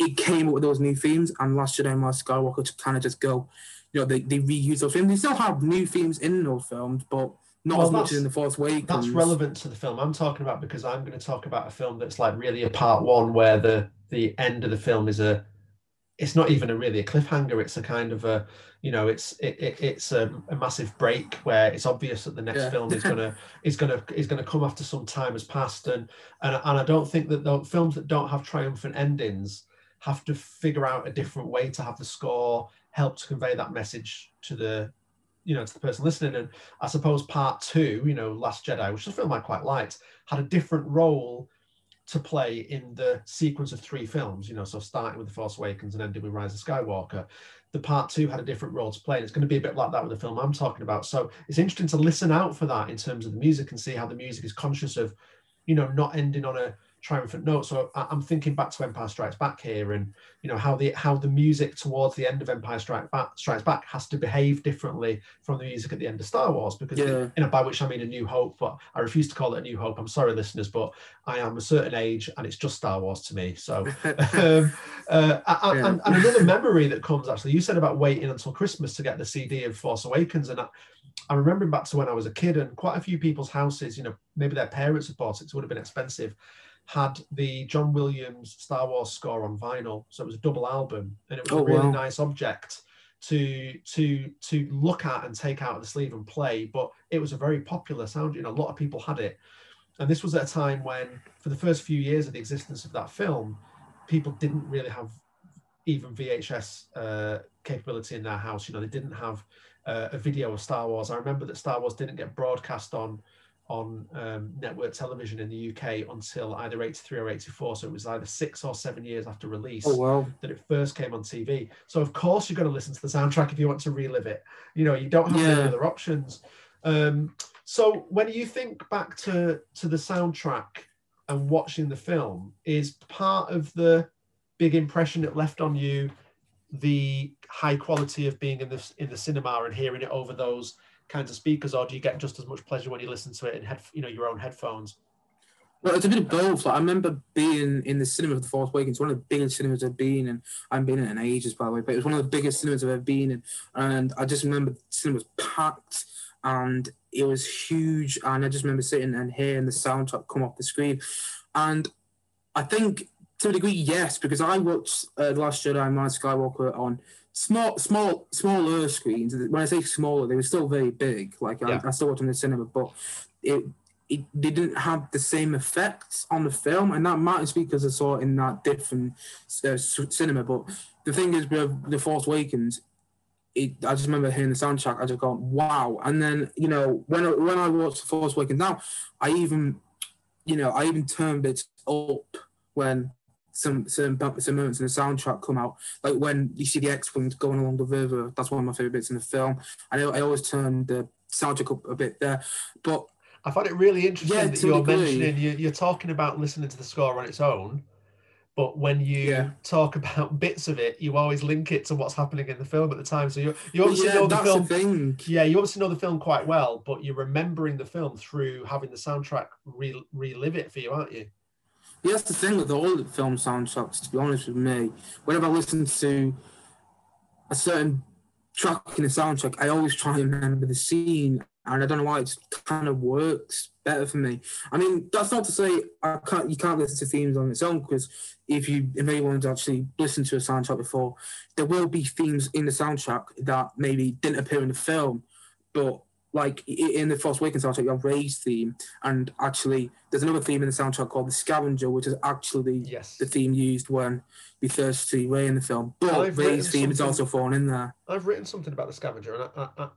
it came up with those new themes, and Last Jedi and Skywalker to kind of just go, you know, they, they reuse those themes. They still have new themes in those films, but not Well, as much as in The Force Awakens. That's relevant to the film I'm talking about because I'm going to talk about a film that's like really a part one where the the end of the film is a it's not even a really a cliffhanger it's a kind of a you know it's it, it it's a, a massive break where it's obvious that the next Yeah. film is gonna is gonna is gonna come after some time has passed and and, and I don't think that the films that don't have triumphant endings have to figure out a different way to have the score help to convey that message to the you know to the person listening and I suppose part two, you know, Last Jedi, which is a film I quite liked, had a different role to play in the sequence of three films, you know, so starting with The Force Awakens and ending with Rise of Skywalker. The part two had a different role to play, and it's going to be a bit like that with the film I'm talking about. So it's interesting to listen out for that in terms of the music and see how the music is conscious of, you know, not ending on a triumphant note. So I- I'm thinking back to Empire Strikes Back here, and you know how the how the music towards the end of Empire Strikes Back Strikes Back has to behave differently from the music at the end of Star Wars because Yeah. you know by which I mean A New Hope, but I refuse to call it A New Hope. I'm sorry, listeners, but I am a certain age and it's just Star Wars to me. So um, uh, and, Yeah. and, and another memory that comes actually, you said about waiting until Christmas to get the CD of Force Awakens, and I, I'm remembering back to when I was a kid, and quite a few people's houses, you know, maybe their parents had bought it, so it would have been expensive, had the John Williams Star Wars score on vinyl, so it was a double album, and it was Oh, a really wow. nice object to to to look at and take out of the sleeve and play. But it was a very popular sound, you know, a lot of people had it. And this was at a time when, for the first few years of the existence of that film, people didn't really have even VHS uh, capability in their house. You know, they didn't have uh, a video of Star Wars. I remember that Star Wars didn't get broadcast on on um, network television in the UK until either 83 or 84. So it was either six or seven years after release Oh wow. that it first came on TV. So of course you're going to listen to the soundtrack if you want to relive it. You know, you don't have any other options. Um, so when you think back to to the soundtrack and watching the film, is part of the big impression it left on you the high quality of being in the in the cinema and hearing it over those kinds of speakers, or do you get just as much pleasure when you listen to it in head, you know, your own headphones? Well, it's a bit of both. Like, I remember being in the cinema of the Force Awakens, one of the biggest cinemas I've been in. I haven't been in ages, by the way, but it was one of the biggest cinemas I've ever been in. And I just remember the cinema was packed and it was huge. And I just remember sitting and hearing the soundtrack come off the screen. And I think to a degree, yes, because I watched uh, The Last Jedi and Rise Skywalker on small, small, smaller screens. When I say smaller, they were still very big. Like Yeah. I, I still watched them in the cinema, but it it didn't have the same effects on the film, and that might be because I saw it in that different uh, cinema. But the thing is, with The Force Awakens, it, I just remember hearing the soundtrack. I just go, wow! And then you know, when I, when I watched The Force Awakens now, I even, you know, I even turned it up when some some some moments in the soundtrack come out, like when you see the X-wings going along the river. That's one of my favorite bits in the film. I, I always turn the soundtrack up a bit there, but I find it really interesting Yeah, that you're mentioning you, you're talking about listening to the score on its own, but when you Yeah. talk about bits of it, you always link it to what's happening in the film at the time. So you you obviously yeah, know the film. the. Yeah, you obviously know the film quite well, but you're remembering the film through having the soundtrack re- relive it for you, aren't you? Yeah, that's the thing with all the film soundtracks, to be honest with me. Whenever I listen to a certain track in a soundtrack, I always try and remember the scene. And I don't know why it kind of works better for me. I mean, that's not to say I can't you can't listen to themes on its own because if you if anyone's actually listened to a soundtrack before, there will be themes in the soundtrack that maybe didn't appear in the film, but like in the Force Awakens soundtrack, you have Rey's theme, and actually there's another theme in the soundtrack called the Scavenger, which is actually Yes. the theme used when we first see Ray in the film. But I've Rey's theme is also thrown in there. I've written something about the scavenger, and I, I, I,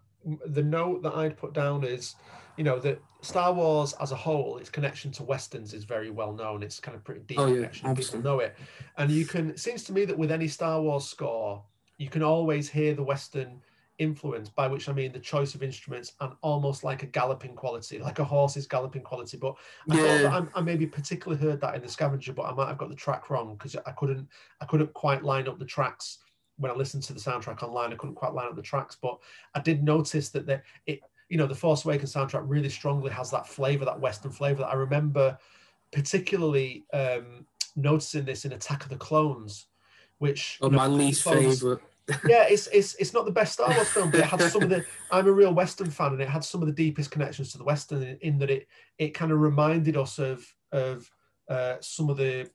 the note that I'd put down is, you know, that Star Wars as a whole, its connection to westerns is very well known. It's kind of pretty deep Oh, yeah, connection. obviously. People know it, and you can. It seems to me that with any Star Wars score, you can always hear the western influence. By which I mean the choice of instruments and almost like a galloping quality, like a horse's galloping quality. But I thought that Yeah, I, I maybe particularly heard that in the scavenger, but I might have got the track wrong because I couldn't I couldn't quite line up the tracks when I listened to the soundtrack online. I couldn't quite line up the tracks, but I did notice that the, it you know the Force Awakens soundtrack really strongly has that flavor, that Western flavor that I remember particularly um, noticing this in Attack of the Clones, which oh, you know, my least favorite. Yeah, it's it's it's not the best Star Wars film, but it had some of the. I'm a real Western fan, and it had some of the deepest connections to the Western in, in that it it kind of reminded us of of uh, some of the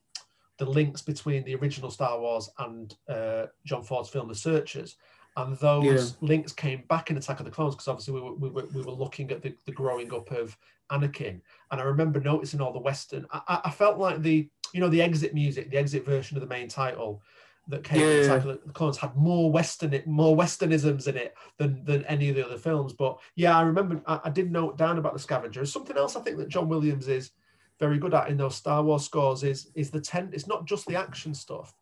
the links between the original Star Wars and uh, John Ford's film The Searchers, and those links came back in Attack of the Clones because obviously we were, we were we were looking at the, the growing up of Anakin, and I remember noticing all the Western. I- I felt like the you know the exit music, the exit version of the main title that came Yeah. Of the Clones had more Western it more Westernisms in it than than any of the other films. But yeah, I remember I, I did note down about the Scavenger. Something else I think that John Williams is very good at in those Star Wars scores is is the ten. It's not just the action stuff;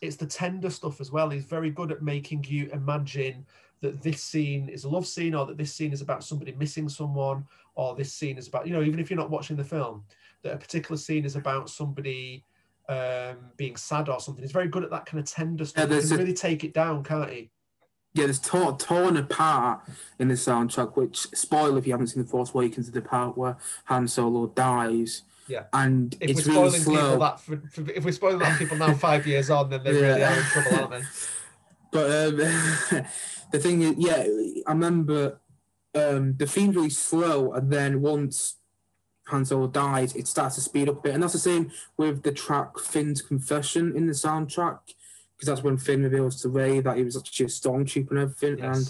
it's the tender stuff as well. He's very good at making you imagine that this scene is a love scene, or that this scene is about somebody missing someone, or this scene is about you know even if you're not watching the film, that a particular scene is about somebody um, being sad or something. He's very good at that kind of tender stuff. he can a- really take it down, can't he? Yeah, there's torn, torn apart in the soundtrack, which spoil if you haven't seen The Force Awakens, the part where Han Solo dies. Yeah. And If it's we're really spoiling people slow. that, for, for, if we're spoiling that people now five years on, then they really are in trouble, aren't they? But um, the thing is, yeah, I remember um, the theme's really slow, and then once Han Solo dies, it starts to speed up a bit. And that's the same with the track Finn's Confession in the soundtrack, because that's when Finn reveals to Rey that he was actually a stormtrooper and everything. And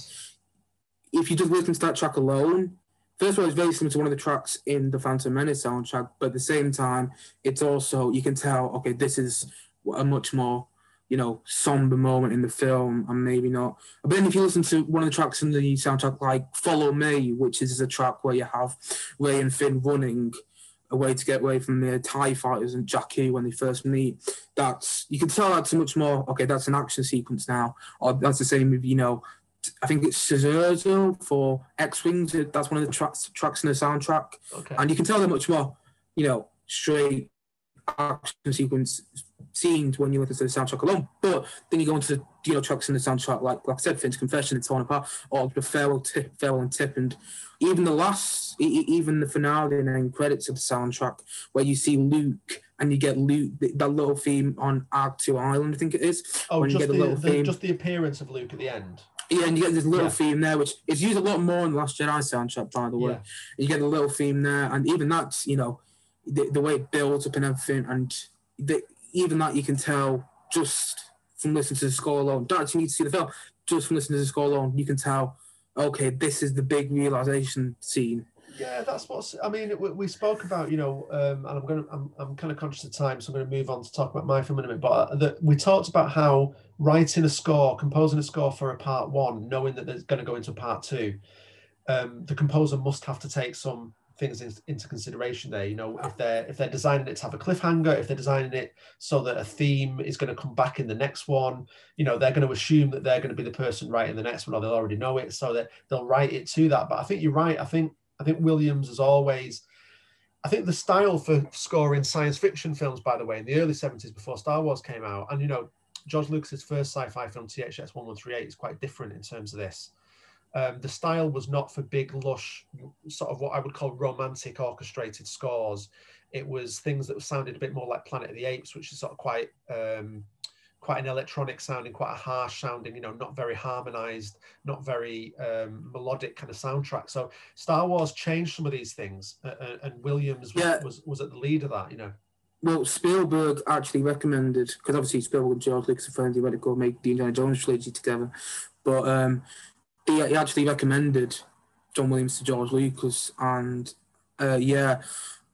if you just listen to that track alone, first of all, it's very similar to one of the tracks in the Phantom Menace soundtrack, but at the same time, it's also you can tell okay, this is a much more you know, somber moment in the film, and maybe not. But then if you listen to one of the tracks in the soundtrack, like "Follow Me," which is a track where you have Rey and Finn running away to get away from the Tie fighters and Jakku when they first meet. That's you can tell that's much more. Okay, that's an action sequence now. Or that's the same with you know. I think it's Scherzo for X Wings. That's one of the tracks tracks in the soundtrack, Okay. and you can tell they're much more, you know, straight action sequence scenes when you listen to the soundtrack alone. But then you go into the you know tracks in the soundtrack, like like I said, Finn's Confession, It's Torn Apart, or the Farewell Tip, Farewell and Tip, and even the last, even the finale and then credits of the soundtrack, where you see Luke and you get Luke that little theme on Ahch-To Island, I think it is. oh, just get the, the little the- theme. just the appearance of Luke at the end. Yeah, and you get this little Yeah. theme there, which is used a lot more in the Last Jedi soundtrack, by the way. Yeah. And you get the little theme there, and even that's you know the, the way it builds up and everything, and the, even that you can tell just from listening to the score alone. Don't actually need to see the film, just from listening to the score alone, you can tell. Okay, this is the big realization scene. Yeah, that's what's. I mean, we, we spoke about, you know, um, and I'm to, I'm, I'm kind of conscious of time, so I'm to move on to talk about my film in a minute. But uh, that we talked about how writing a score, composing a score for a part one, knowing that there's going to go into part two, um, the composer must have to take some things in, into consideration there. You know, if they're if they're designing it to have a cliffhanger, if they're designing it so that a theme is going to come back in the next one, you know, they're going to assume that they're going to be the person writing the next one, or they'll already know it, so that they'll write it to that. But I think you're right. I think I think Williams has always. I think the style for scoring science fiction films, by the way, in the early 70s before Star Wars came out, and you know, George Lucas's first sci-fi film, THX 1138, is quite different in terms of this. Um, the style was not for big, lush, sort of what I would call romantic orchestrated scores. It was things that sounded a bit more like Planet of the Apes, which is sort of quite um, quite an electronic sounding, quite a harsh sounding, you know, not very harmonized, not very um, melodic kind of soundtrack. So Star Wars changed some of these things, uh, and Williams was, Yeah. was was at the lead of that, you know. Well, Spielberg actually recommended because obviously Spielberg and George Lucas are friends. He went to go make the Indiana Jones trilogy together, but um, he, he actually recommended John Williams to George Lucas, and uh, yeah,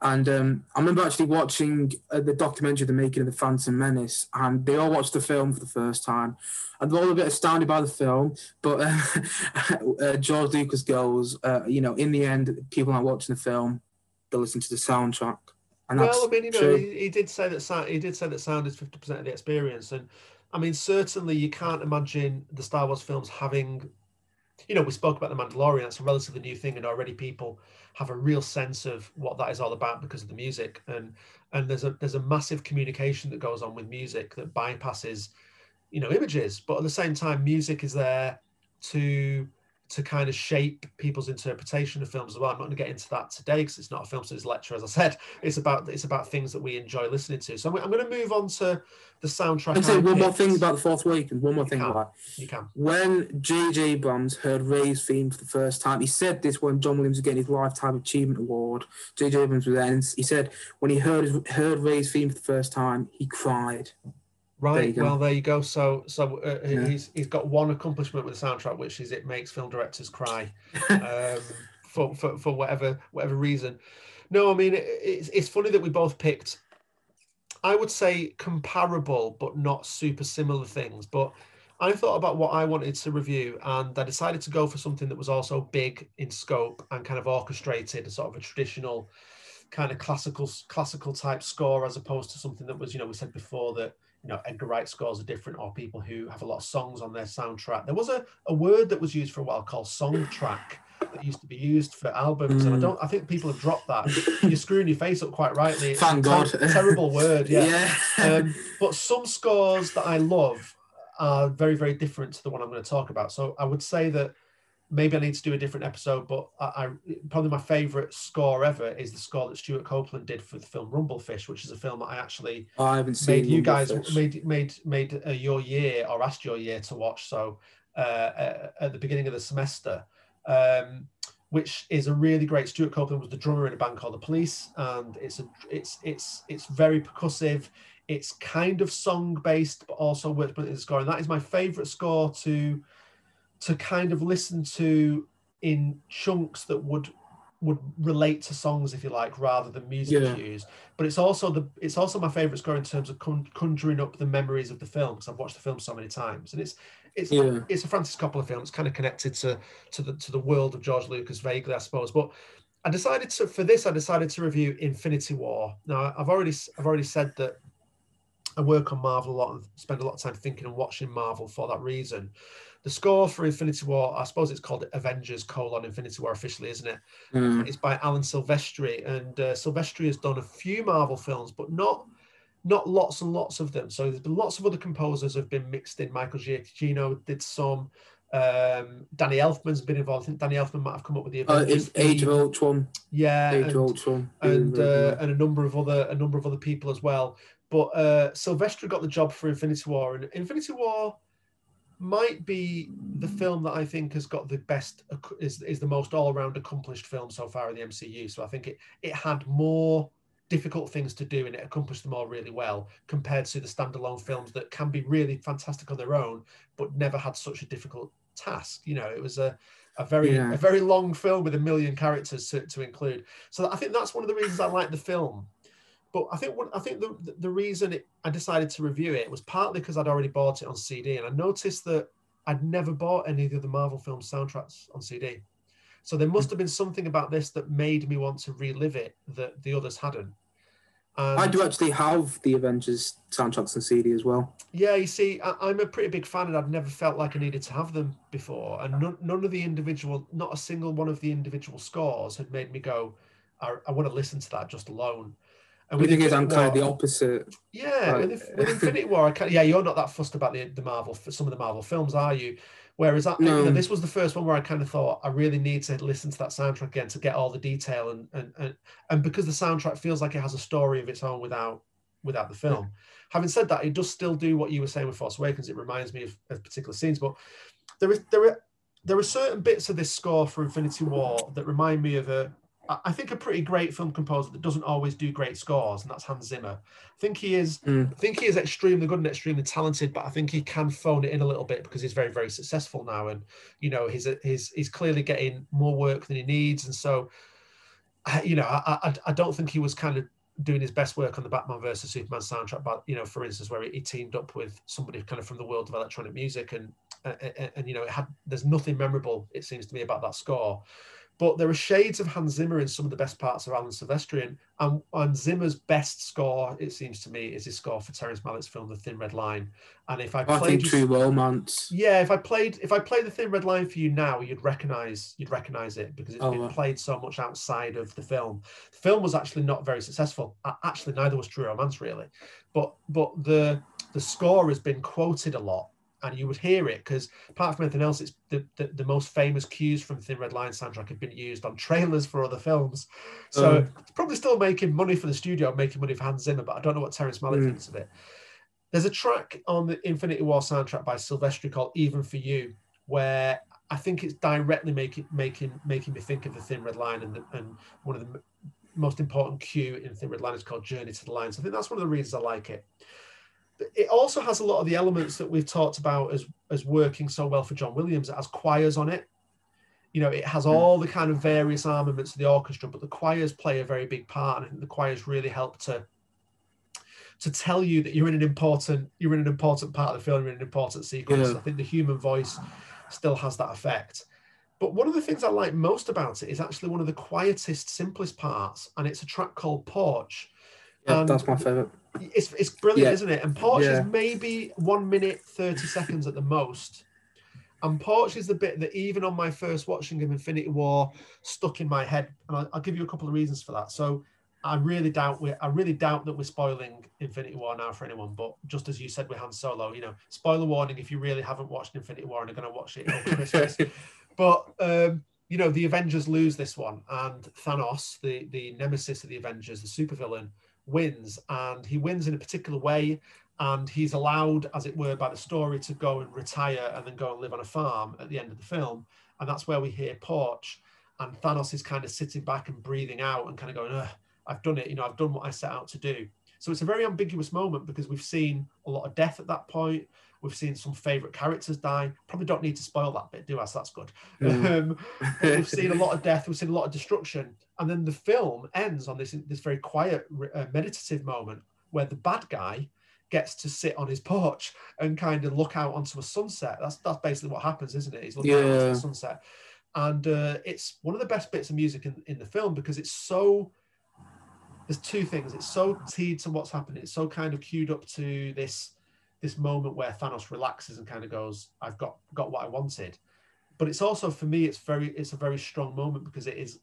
and um, I remember actually watching uh, the documentary, The Making of the Phantom Menace, and they all watched the film for the first time, and they're all a bit astounded by the film. But uh, uh, George Lucas goes, uh, you know, in the end, people aren't watching the film; they listen to the soundtrack. And well, I mean, you know, he, he did say that sound, he did say that sound is fifty percent of the experience, and I mean, certainly you can't imagine the Star Wars films having, you know, we spoke about the Mandalorian. That's a relatively new thing, and already people have a real sense of what that is all about because of the music, and and there's a there's a massive communication that goes on with music that bypasses, you know, images, but at the same time, music is there to to kind of shape people's interpretation of films as well. I'm not going to get into that today because it's not a film studies lecture, as I said. It's about it's about things that we enjoy listening to. So I'm, I'm going to move on to the soundtrack. I'd say I one more thing about the Force Awakening. One more You thing can. about it. you can. when J.J. Abrams heard Rey's theme for the first time. He said this when John Williams was getting his Lifetime Achievement Award. J.J. Abrams was there, and he said when he heard his, heard Rey's theme for the first time, he cried. Right. go. well, there you go. So so uh, Yeah. he's he's got one accomplishment with the soundtrack, which is it makes film directors cry. um, for, for for whatever whatever reason. No, I mean it, it's it's funny that we both picked. I would say comparable, but not super similar things. But I thought about what I wanted to review, and I decided to go for something that was also big in scope and kind of orchestrated, sort of a traditional, kind of classical classical type score, as opposed to something that was, you know, we said before that you know Edgar Wright scores are different, or people who have a lot of songs on their soundtrack. There was a, a word that was used for a while called song track that used to be used for albums, and I Mm. don't. I think people have dropped that. You're screwing your face up quite rightly. Thank God. ter- terrible word. Yeah. Yeah. Um, but some scores that I love are very, very different to the one I'm going to talk about. So I would say that maybe I need to do a different episode, but I, I probably my favorite score ever is the score that Stewart Copeland did for the film Rumble Fish, which is a film that I actually I haven't seen made you guys made made made uh, your year or asked your year to watch. So uh, uh, at the beginning of the semester, um, which is a really great. Stewart Copeland was the drummer in a band called the Police, and it's a it's it's it's very percussive. It's kind of song based, but also works brilliantly in the score. And that is my favorite score to to kind of listen to in chunks that would would relate to songs if you like rather than music Yeah. cues but it's also the it's also my favorite score in terms of con- conjuring up the memories of the film because i've watched the film so many times and it's it's Yeah. it's a francis coppola film it's kind of connected to to the to the world of george lucas vaguely i suppose but i decided to for this i decided to review infinity war now i've already i've already said that I work on Marvel a lot and spend a lot of time thinking and watching Marvel for that reason. The score for Infinity War, I suppose it's called Avengers colon Infinity War officially, isn't it? Mm. It's by Alan Silvestri, and uh, Silvestri has done a few Marvel films, but not not lots and lots of them. So there's been lots of other composers have been mixed in. Michael Giacchino did some. Um, Danny Elfman's been involved. I think Danny Elfman might have come up with the Uh, Avengers. it's Age of. Ultron. yeah, Age and- of Ultron. and uh, and a number of other a number of other people as well. But uh, Silvestri got the job for Infinity War, and Infinity War might be the film that I think has got the best is is the most all round accomplished film so far in the MCU. So I think it it had more difficult things to do and it accomplished them all really well compared to the standalone films that can be really fantastic on their own but never had such a difficult task you know it was a a very Yeah. a very long film with a million characters to, to include so i think that's one of the reasons i like the film but i think what i think the the reason it, i decided to review it was partly because i'd already bought it on cd and i noticed that i'd never bought any of the other marvel film soundtracks on cd so there must have been something about this that made me want to relive it that the others hadn't I do actually have the Avengers soundtracks on CD as well. Yeah, you see, I, I'm a pretty big fan, and I've never felt like I needed to have them before. And none, none of the individual, not a single one of the individual scores had made me go, I, I want to listen to that just alone. And The thing is, I'm kind of the opposite. yeah, with, with Infinity War, I can't, yeah, you're not that fussed about the, the Marvel, some of the Marvel films, are you? Whereas I, you know, this was the first one where I kind of thought I really need to listen to that soundtrack again to get all the detail and and and, and because the soundtrack feels like it has a story of its own without without the film. Having said that, it does still do what you were saying with Force Awakens. It reminds me of, of particular scenes, but there is there are there are certain bits of this score for Infinity War that remind me of a I think a pretty great film composer that doesn't always do great scores, and that's Hans Zimmer. I think he is Mm. I think he is extremely good and extremely talented, but I think he can phone it in a little bit because he's very, very successful now, and you know he's he's he's clearly getting more work than he needs, and so you know I I, I don't think he was kind of doing his best work on the Batman versus Superman soundtrack, but you know for instance where he, teamed up with somebody kind of from the world of electronic music, and and, and, and, you know it had there's nothing memorable it seems to me about that score. But there are shades of Hans Zimmer in some of the best parts of Alan Silvestrian. And, and Zimmer's best score, it seems to me, is his score for Terrence Malick's film The Thin Red Line. And if I I played, True Romance. yeah, if I played, if I played The Thin Red Line for you now, you'd recognize, you'd recognize it because it's Oh, been right. played so much outside of the film. The film was actually not very successful. Actually, neither was True Romance really, but but the the score has been quoted a lot. And you would hear it because, apart from anything else, it's the, the, the most famous cues from Thin Red Line soundtrack have been used on trailers for other films. So Oh. it's probably still making money for the studio, making money for Hans Zimmer, but I don't know what Terrence Malick Mm. thinks of it. There's a track on the Infinity War soundtrack by Silvestri called "Even for You," where I think it's directly making making making me think of the Thin Red Line, and the, and one of the most important cue in Thin Red Line is called "Journey to the Line." So I think that's one of the reasons I like it. It also has a lot of the elements that we've talked about as as working so well for John Williams. It has choirs on it. You know, it has hmm. all the kind of various armaments of the orchestra, but the choirs play a very big part, and I think the choirs really help to to tell you that you're in an important you're in an important part of the film, you're in an important sequence. Yeah. I think the human voice still has that effect. But one of the things I like most about it is actually one of the quietest, simplest parts, and it's a track called Porch. Yeah, Um, that's my favorite. It's, it's brilliant, Yeah. isn't it? And Porch Yeah. is maybe one minute, 30 seconds at the most. And Porch is the bit that even on my first watching of Infinity War stuck in my head. And I'll, I'll give you a couple of reasons for that. So I really doubt we I really doubt that we're spoiling Infinity War now for anyone. But just as you said with Han Solo, you know, spoiler warning if you really haven't watched Infinity War and are going to watch it over Christmas. But um, you know, the Avengers lose this one, and Thanos, the the nemesis of the Avengers, the supervillain, wins, and he wins in a particular way, and he's allowed, as it were, by the story, to go and retire and then go and live on a farm at the end of the film, and that's where we hear Porch, and Thanos is kind of sitting back and breathing out and kind of going, "I've done it, you know, I've done what I set out to do." So it's a very ambiguous moment because we've seen a lot of death at that point. We've seen some favorite characters die. Probably don't need to spoil that bit, do I? So that's good. Mm. Um, we've seen a lot of death. We've seen a lot of destruction, and then the film ends on this this very quiet, uh, meditative moment where the bad guy gets to sit on his porch and kind of look out onto a sunset. That's that's basically what happens, isn't it? He's looking out onto the sunset, and uh, it's one of the best bits of music in, in the film because it's so. There's two things. It's so teed to what's happening. It's so kind of queued up to this this moment where Thanos relaxes and kind of goes, "I've got got what I wanted." But it's also for me, it's very it's a very strong moment because it is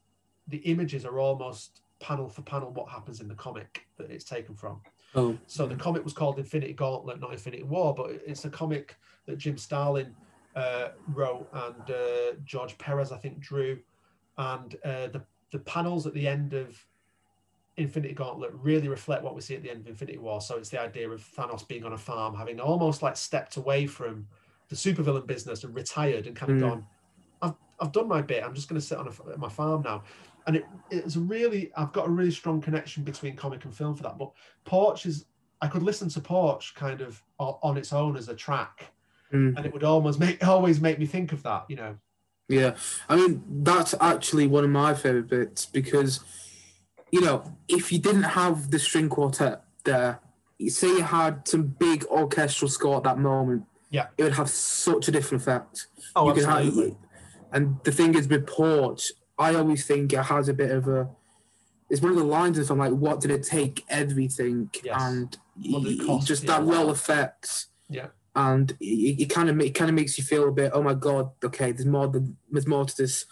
the images are almost panel for panel what happens in the comic that it's taken from. Oh, So the comic was called Infinity Gauntlet, not Infinity War, but it's a comic that Jim Starlin uh, wrote and uh, George Perez, I think, drew. And uh, the the panels at the end of Infinity Gauntlet really reflect what we see at the end of Infinity War. So it's the idea of Thanos being on a farm, having almost like stepped away from the supervillain business and retired and kind of Mm. gone, I've, I've done my bit. I'm just going to sit on a, my farm now. And it, it's a really, I've got a really strong connection between comic and film for that. But Porch is, I could listen to Porch kind of on its own as a track, mm. and it would almost make always make me think of that. You know, Yeah, I mean that's actually one of my favorite bits because, you know, if you didn't have the string quartet there, you say you had some big orchestral score at that moment, Yeah. it would have such a different effect. oh, You can have- and the thing is with Porch, I always think it has a bit of a. It's one of the lines of I'm like, what did it take? Everything, Yes. and it cost? just Yeah. that well effects. Yeah. and it, kind of it kind of makes you feel a bit. Oh my god! Okay, there's more. Than, there's more to this.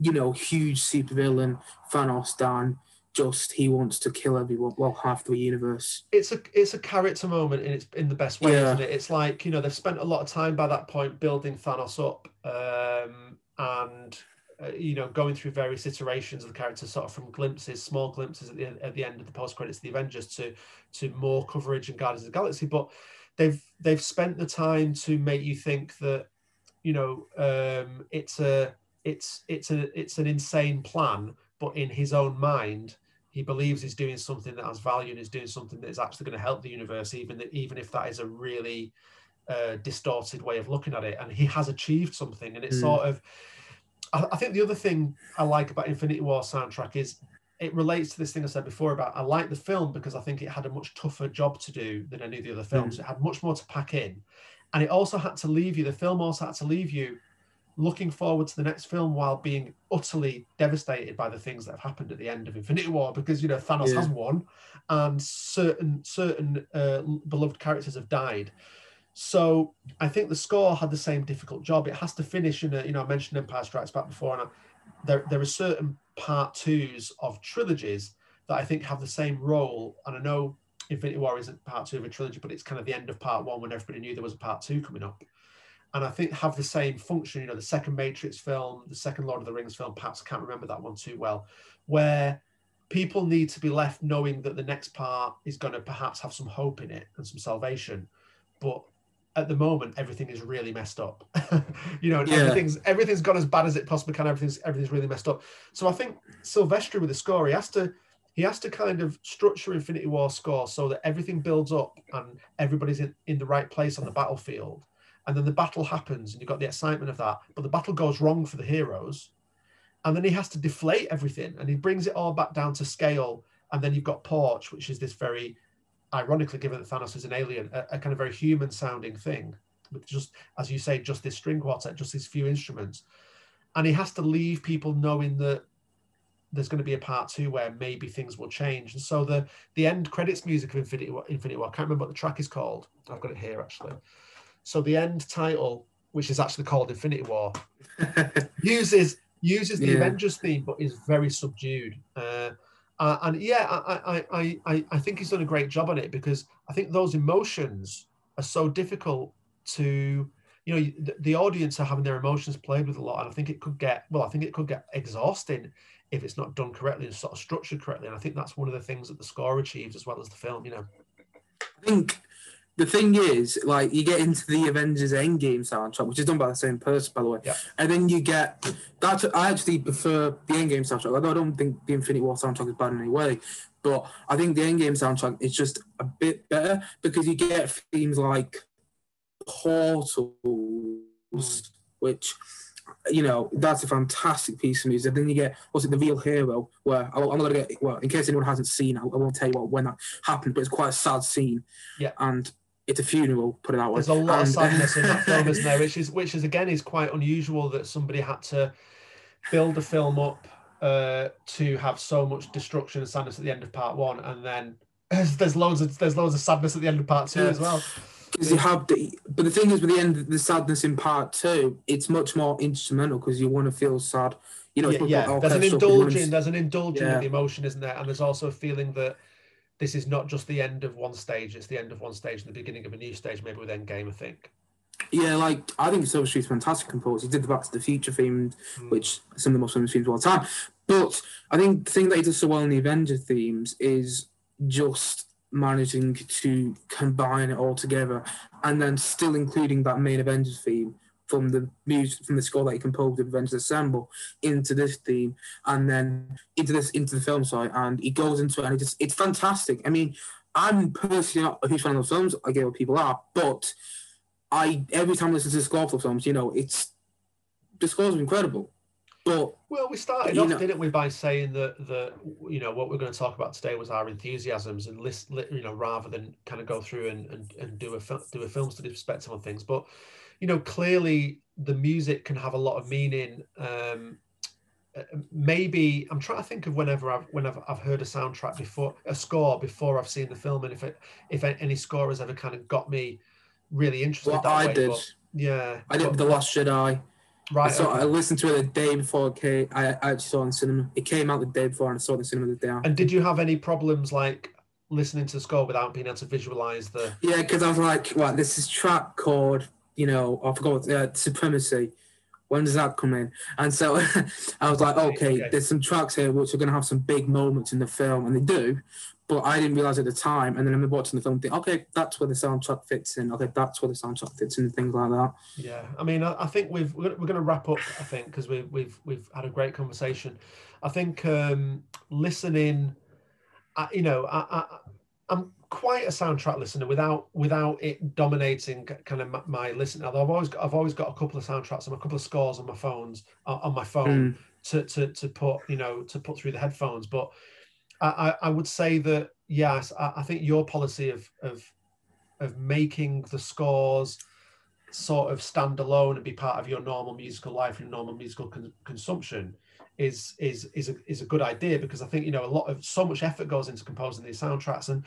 You know, huge supervillain Thanos than just he wants to kill everyone. Well, half the universe. it's a it's a character moment and it's in the best way, Yeah. isn't it? It's like you know they've spent a lot of time by that point building Thanos up, um, and uh, you know going through various iterations of the character, sort of from glimpses, small glimpses at the at the end of the post credits, of the Avengers, to to more coverage in Guardians of the Galaxy. But they've they've spent the time to make you think that you know um, it's a it's it's a it's an insane plan, but in his own mind he believes he's doing something that has value and is doing something that is actually going to help the universe, even that, even if that is a really uh, distorted way of looking at it. And he has achieved something, and it's Mm. sort of. I, I think the other thing I like about Infinity War soundtrack is it relates to this thing I said before about I like the film because I think it had a much tougher job to do than any of the other films. It had much more to pack in, and it also had to leave you. The film also had to leave you looking forward to the next film while being utterly devastated by the things that have happened at the end of Infinity War because you know Thanos Yeah. has won and certain certain uh, beloved characters have died. So I think the score had the same difficult job. It has to finish in a you know I mentioned Empire Strikes Back before, and I, there there are certain part twos of trilogies that I think have the same role. And I know Infinity War isn't part two of a trilogy, but it's kind of the end of part one when everybody knew there was a part two coming up and I think have the same function. You know, the second Matrix film, the second Lord of the Rings film, perhaps I can't remember that one too well, where people need to be left knowing that the next part is going to perhaps have some hope in it and some salvation, but at the moment everything is really messed up. you know, Yeah. everything's everything's gone as bad as it possibly can. Everything's everything's really messed up. So I think Silvestri with the score, he has to he has to kind of structure Infinity War score so that everything builds up and everybody's in, in the right place on the battlefield and then the battle happens and you've got the excitement of that but the battle goes wrong for the heroes and then he has to deflate everything and he brings it all back down to scale and then you've got porch which is this very ironically given that thanos is an alien a, a kind of very human sounding thing with just as you say just this string quartet just these few instruments and he has to leave people knowing that there's going to be a part two where maybe things will change and so the the end credits music of infinity war infinity war i can't remember what the track is called. I've got it here actually so the end title, which is actually called Infinity War, uses uses the Yeah. Avengers theme, but is very subdued. Uh, uh, and yeah, I, I, I, I, think he's done a great job on it because I think those emotions are so difficult to, you know, the, the audience are having their emotions played with a lot, and I think it could get well, I think it could get exhausting if it's not done correctly and sort of structured correctly. And I think that's one of the things that the score achieves as well as the film. You know, I think the thing is, like, you get into the Avengers Endgame soundtrack, which is done by the same person, by the way, Yeah. and then you get that. I actually prefer the Endgame soundtrack. Although I don't think the Infinity War soundtrack is bad in any way, But I think the Endgame soundtrack is just a bit better because you get themes like portals, mm. which you know that's a fantastic piece of music. Then you get what's it, the real hero, where I'm not gonna get well in case anyone hasn't seen, I, I won't tell you what when that happened, but it's quite a sad scene. Yeah, and it's a funeral. Put it that way. There's a lot and, of sadness in that film, isn't there? Which is which is again is quite unusual that somebody had to build a film up uh, to have so much destruction and sadness at the end of part one, and then there's, loads of there's loads of sadness at the end of part two yeah. as well. Because you have the, but the thing is, with the end, the sadness in part two, it's much more instrumental because you want to feel sad. You know, yeah, yeah. there's an indulging, there's an indulging yeah. the emotion, isn't there? And there's also a feeling that this is not just the end of one stage; it's the end of one stage and the beginning of a new stage, maybe with Endgame. I think. Yeah, like I think Silvestri's fantastic composed. He did the Back to the Future theme, mm. which some of the most famous themes of all time. But I think the thing that he does so well in the Avenger themes is just managing to combine it all together and then still including that main Avengers theme from the music from the score that he composed of Avengers Assemble into this theme and then into this into the film side and he goes into it and it just it's fantastic. I mean, I'm personally not a huge fan of those films, I get what people are, but I every time I listen to the score for films, you know, it's the scores are incredible. But well, we started off, know, didn't we, by saying that that you know what we're going to talk about today was our enthusiasms and list, you know, rather than kind of go through and and, and do a do a film study perspective on things. But you know, clearly the music can have a lot of meaning. Um, uh, maybe I'm trying to think of whenever I've whenever I've heard a soundtrack before a score before I've seen the film and if it if any score has ever kind of got me really interested. Well, I way, did. But, yeah, I did but, the Last Jedi. Right. I, saw, okay. I listened to it the day before it came. I, actually saw it in cinema. It came out the day before, and I saw it in cinema the day after. And did you have any problems like listening to the score without being able to visualize the? Yeah, because I was like, "What? Well, this is track called, you know, I forgot uh, supremacy." When does that come in? And so I was like, okay, okay, there's some tracks here which are going to have some big moments in the film, and they do but I didn't realize at the time. And then I'm watching the film, think, okay, that's where the soundtrack fits in. Okay, that's where the soundtrack fits in, and things like that. Yeah, I mean, I, I think we've we're going to wrap up. I think because we've we've we've had a great conversation. I think um, listening, I, you know, I, I I'm quite a soundtrack listener without without it dominating kind of my, listening. Although I've always got, I've always got a couple of soundtracks and a couple of scores on my phones on my phone mm. to, to to put you know to put through the headphones, but I, I would say that yes, I, I, think your policy of of of making the scores sort of stand alone and be part of your normal musical life and normal musical con- consumption is is is a, is a good idea because I think you know a lot of so much effort goes into composing these soundtracks and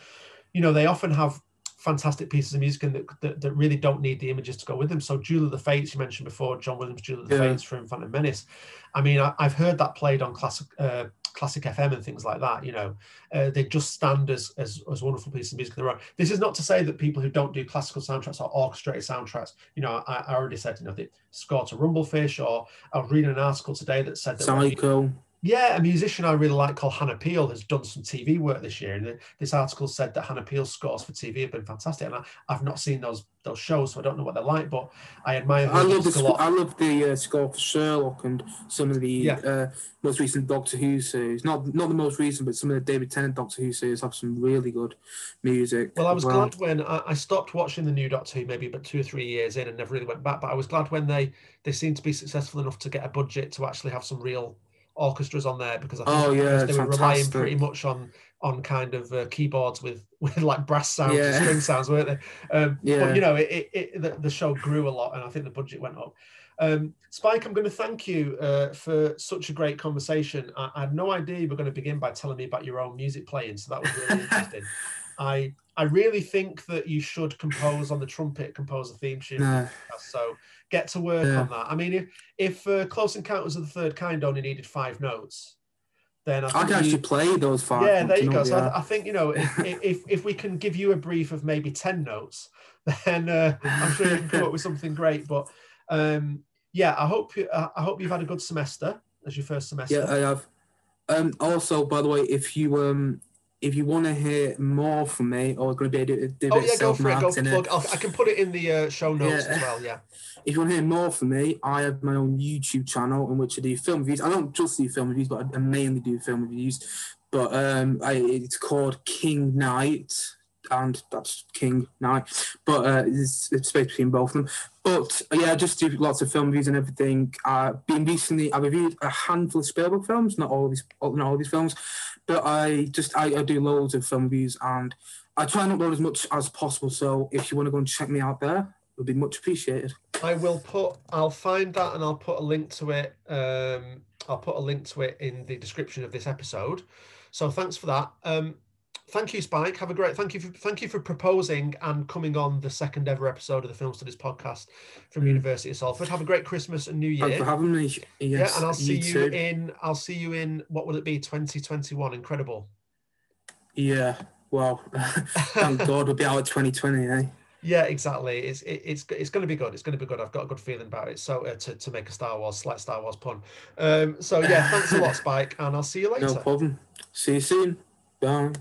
you know they often have fantastic pieces of music and that, that, that, really don't need the images to go with them. So Duel of the Fates, you mentioned before, John Williams' Duel of the yeah. Fates from Phantom Menace. I mean, I, have heard that played on classic uh, classic FM and things like that. You know, uh, they just stand as, as as wonderful pieces of music in their own. This is not to say that people who don't do classical soundtracks or orchestrated soundtracks. You know, I, I already said, you know, the score to Rumble Fish, or I was reading an article today that said that. Psycho. Yeah, a musician I really like called Hannah Peel has done some TV work this year, and this article said that Hannah Peel's scores for TV have been fantastic. And I, have not seen those those shows, so I don't know what they're like, but I admire. I love the I love the uh, score for Sherlock and some of the yeah. uh, most recent Doctor Who series. Not not the most recent, but some of the David Tennant Doctor Who series have some really good music. Well, I was well. glad when I, I, stopped watching the new Doctor Who, maybe about two or three years in, and never really went back. But I was glad when they they seemed to be successful enough to get a budget to actually have some real orchestras on there because I think oh, yeah, they were relying pretty much on on kind of uh, keyboards with with like brass sounds yeah. and string sounds, weren't they? Um, yeah. But you know, it, it, it the, the, show grew a lot, and I think the budget went up. Um, Spike, I'm going to thank you uh, for such a great conversation. I, I, had no idea you were going to begin by telling me about your own music playing, so that was really interesting. I I really think that you should compose on the trumpet, compose a theme tune. No. So get to work yeah. on that. I mean, if if uh, Close Encounters of the Third Kind only needed five notes, then I, I can actually play those five. Yeah, there you go. So I, I, think you know if, if if we can give you a brief of maybe ten notes, then uh, I'm sure you can come up with something great. But um, yeah, I hope you, I hope you've had a good semester as your first semester. Yeah, I have. Um, also, by the way, if you um, if you want to hear more from me or it's going to be able to do oh yeah go for it go plug. i can put it in the uh, show notes yeah. as well yeah if you want to hear more from me i have my own youtube channel in which i do film reviews i don't just do film reviews but i mainly do film reviews but um, I, it's called King Knight, and that's King Knight. But uh, it's, it's space between both of them. But yeah, I just do lots of film reviews and everything. I've been recently, I reviewed a handful of Spielberg films, not all of these, not all of these films, but I just I, I do loads of film reviews and I try and upload as much as possible. So if you want to go and check me out there, it would be much appreciated. I will put. I'll find that and I'll put a link to it. Um, I'll put a link to it in the description of this episode. So thanks for that. Um, thank you, Spike. Have a great. Thank you for thank you for proposing and coming on the second ever episode of the Film Studies podcast from University of Salford. Have a great Christmas and New Year. Thanks for having me. Yes, yeah, and I'll see you, in. I'll see you in. What will it be? Twenty twenty one. Incredible. Yeah. Well, thank God we'll be out at 2020, eh? Yeah, exactly. It's it, it's it's going to be good. It's going to be good. I've got a good feeling about it. So uh, to to make a Star Wars slight Star Wars pun. Um. So yeah, thanks a lot, Spike, and I'll see you later. No problem. See you soon. Bye.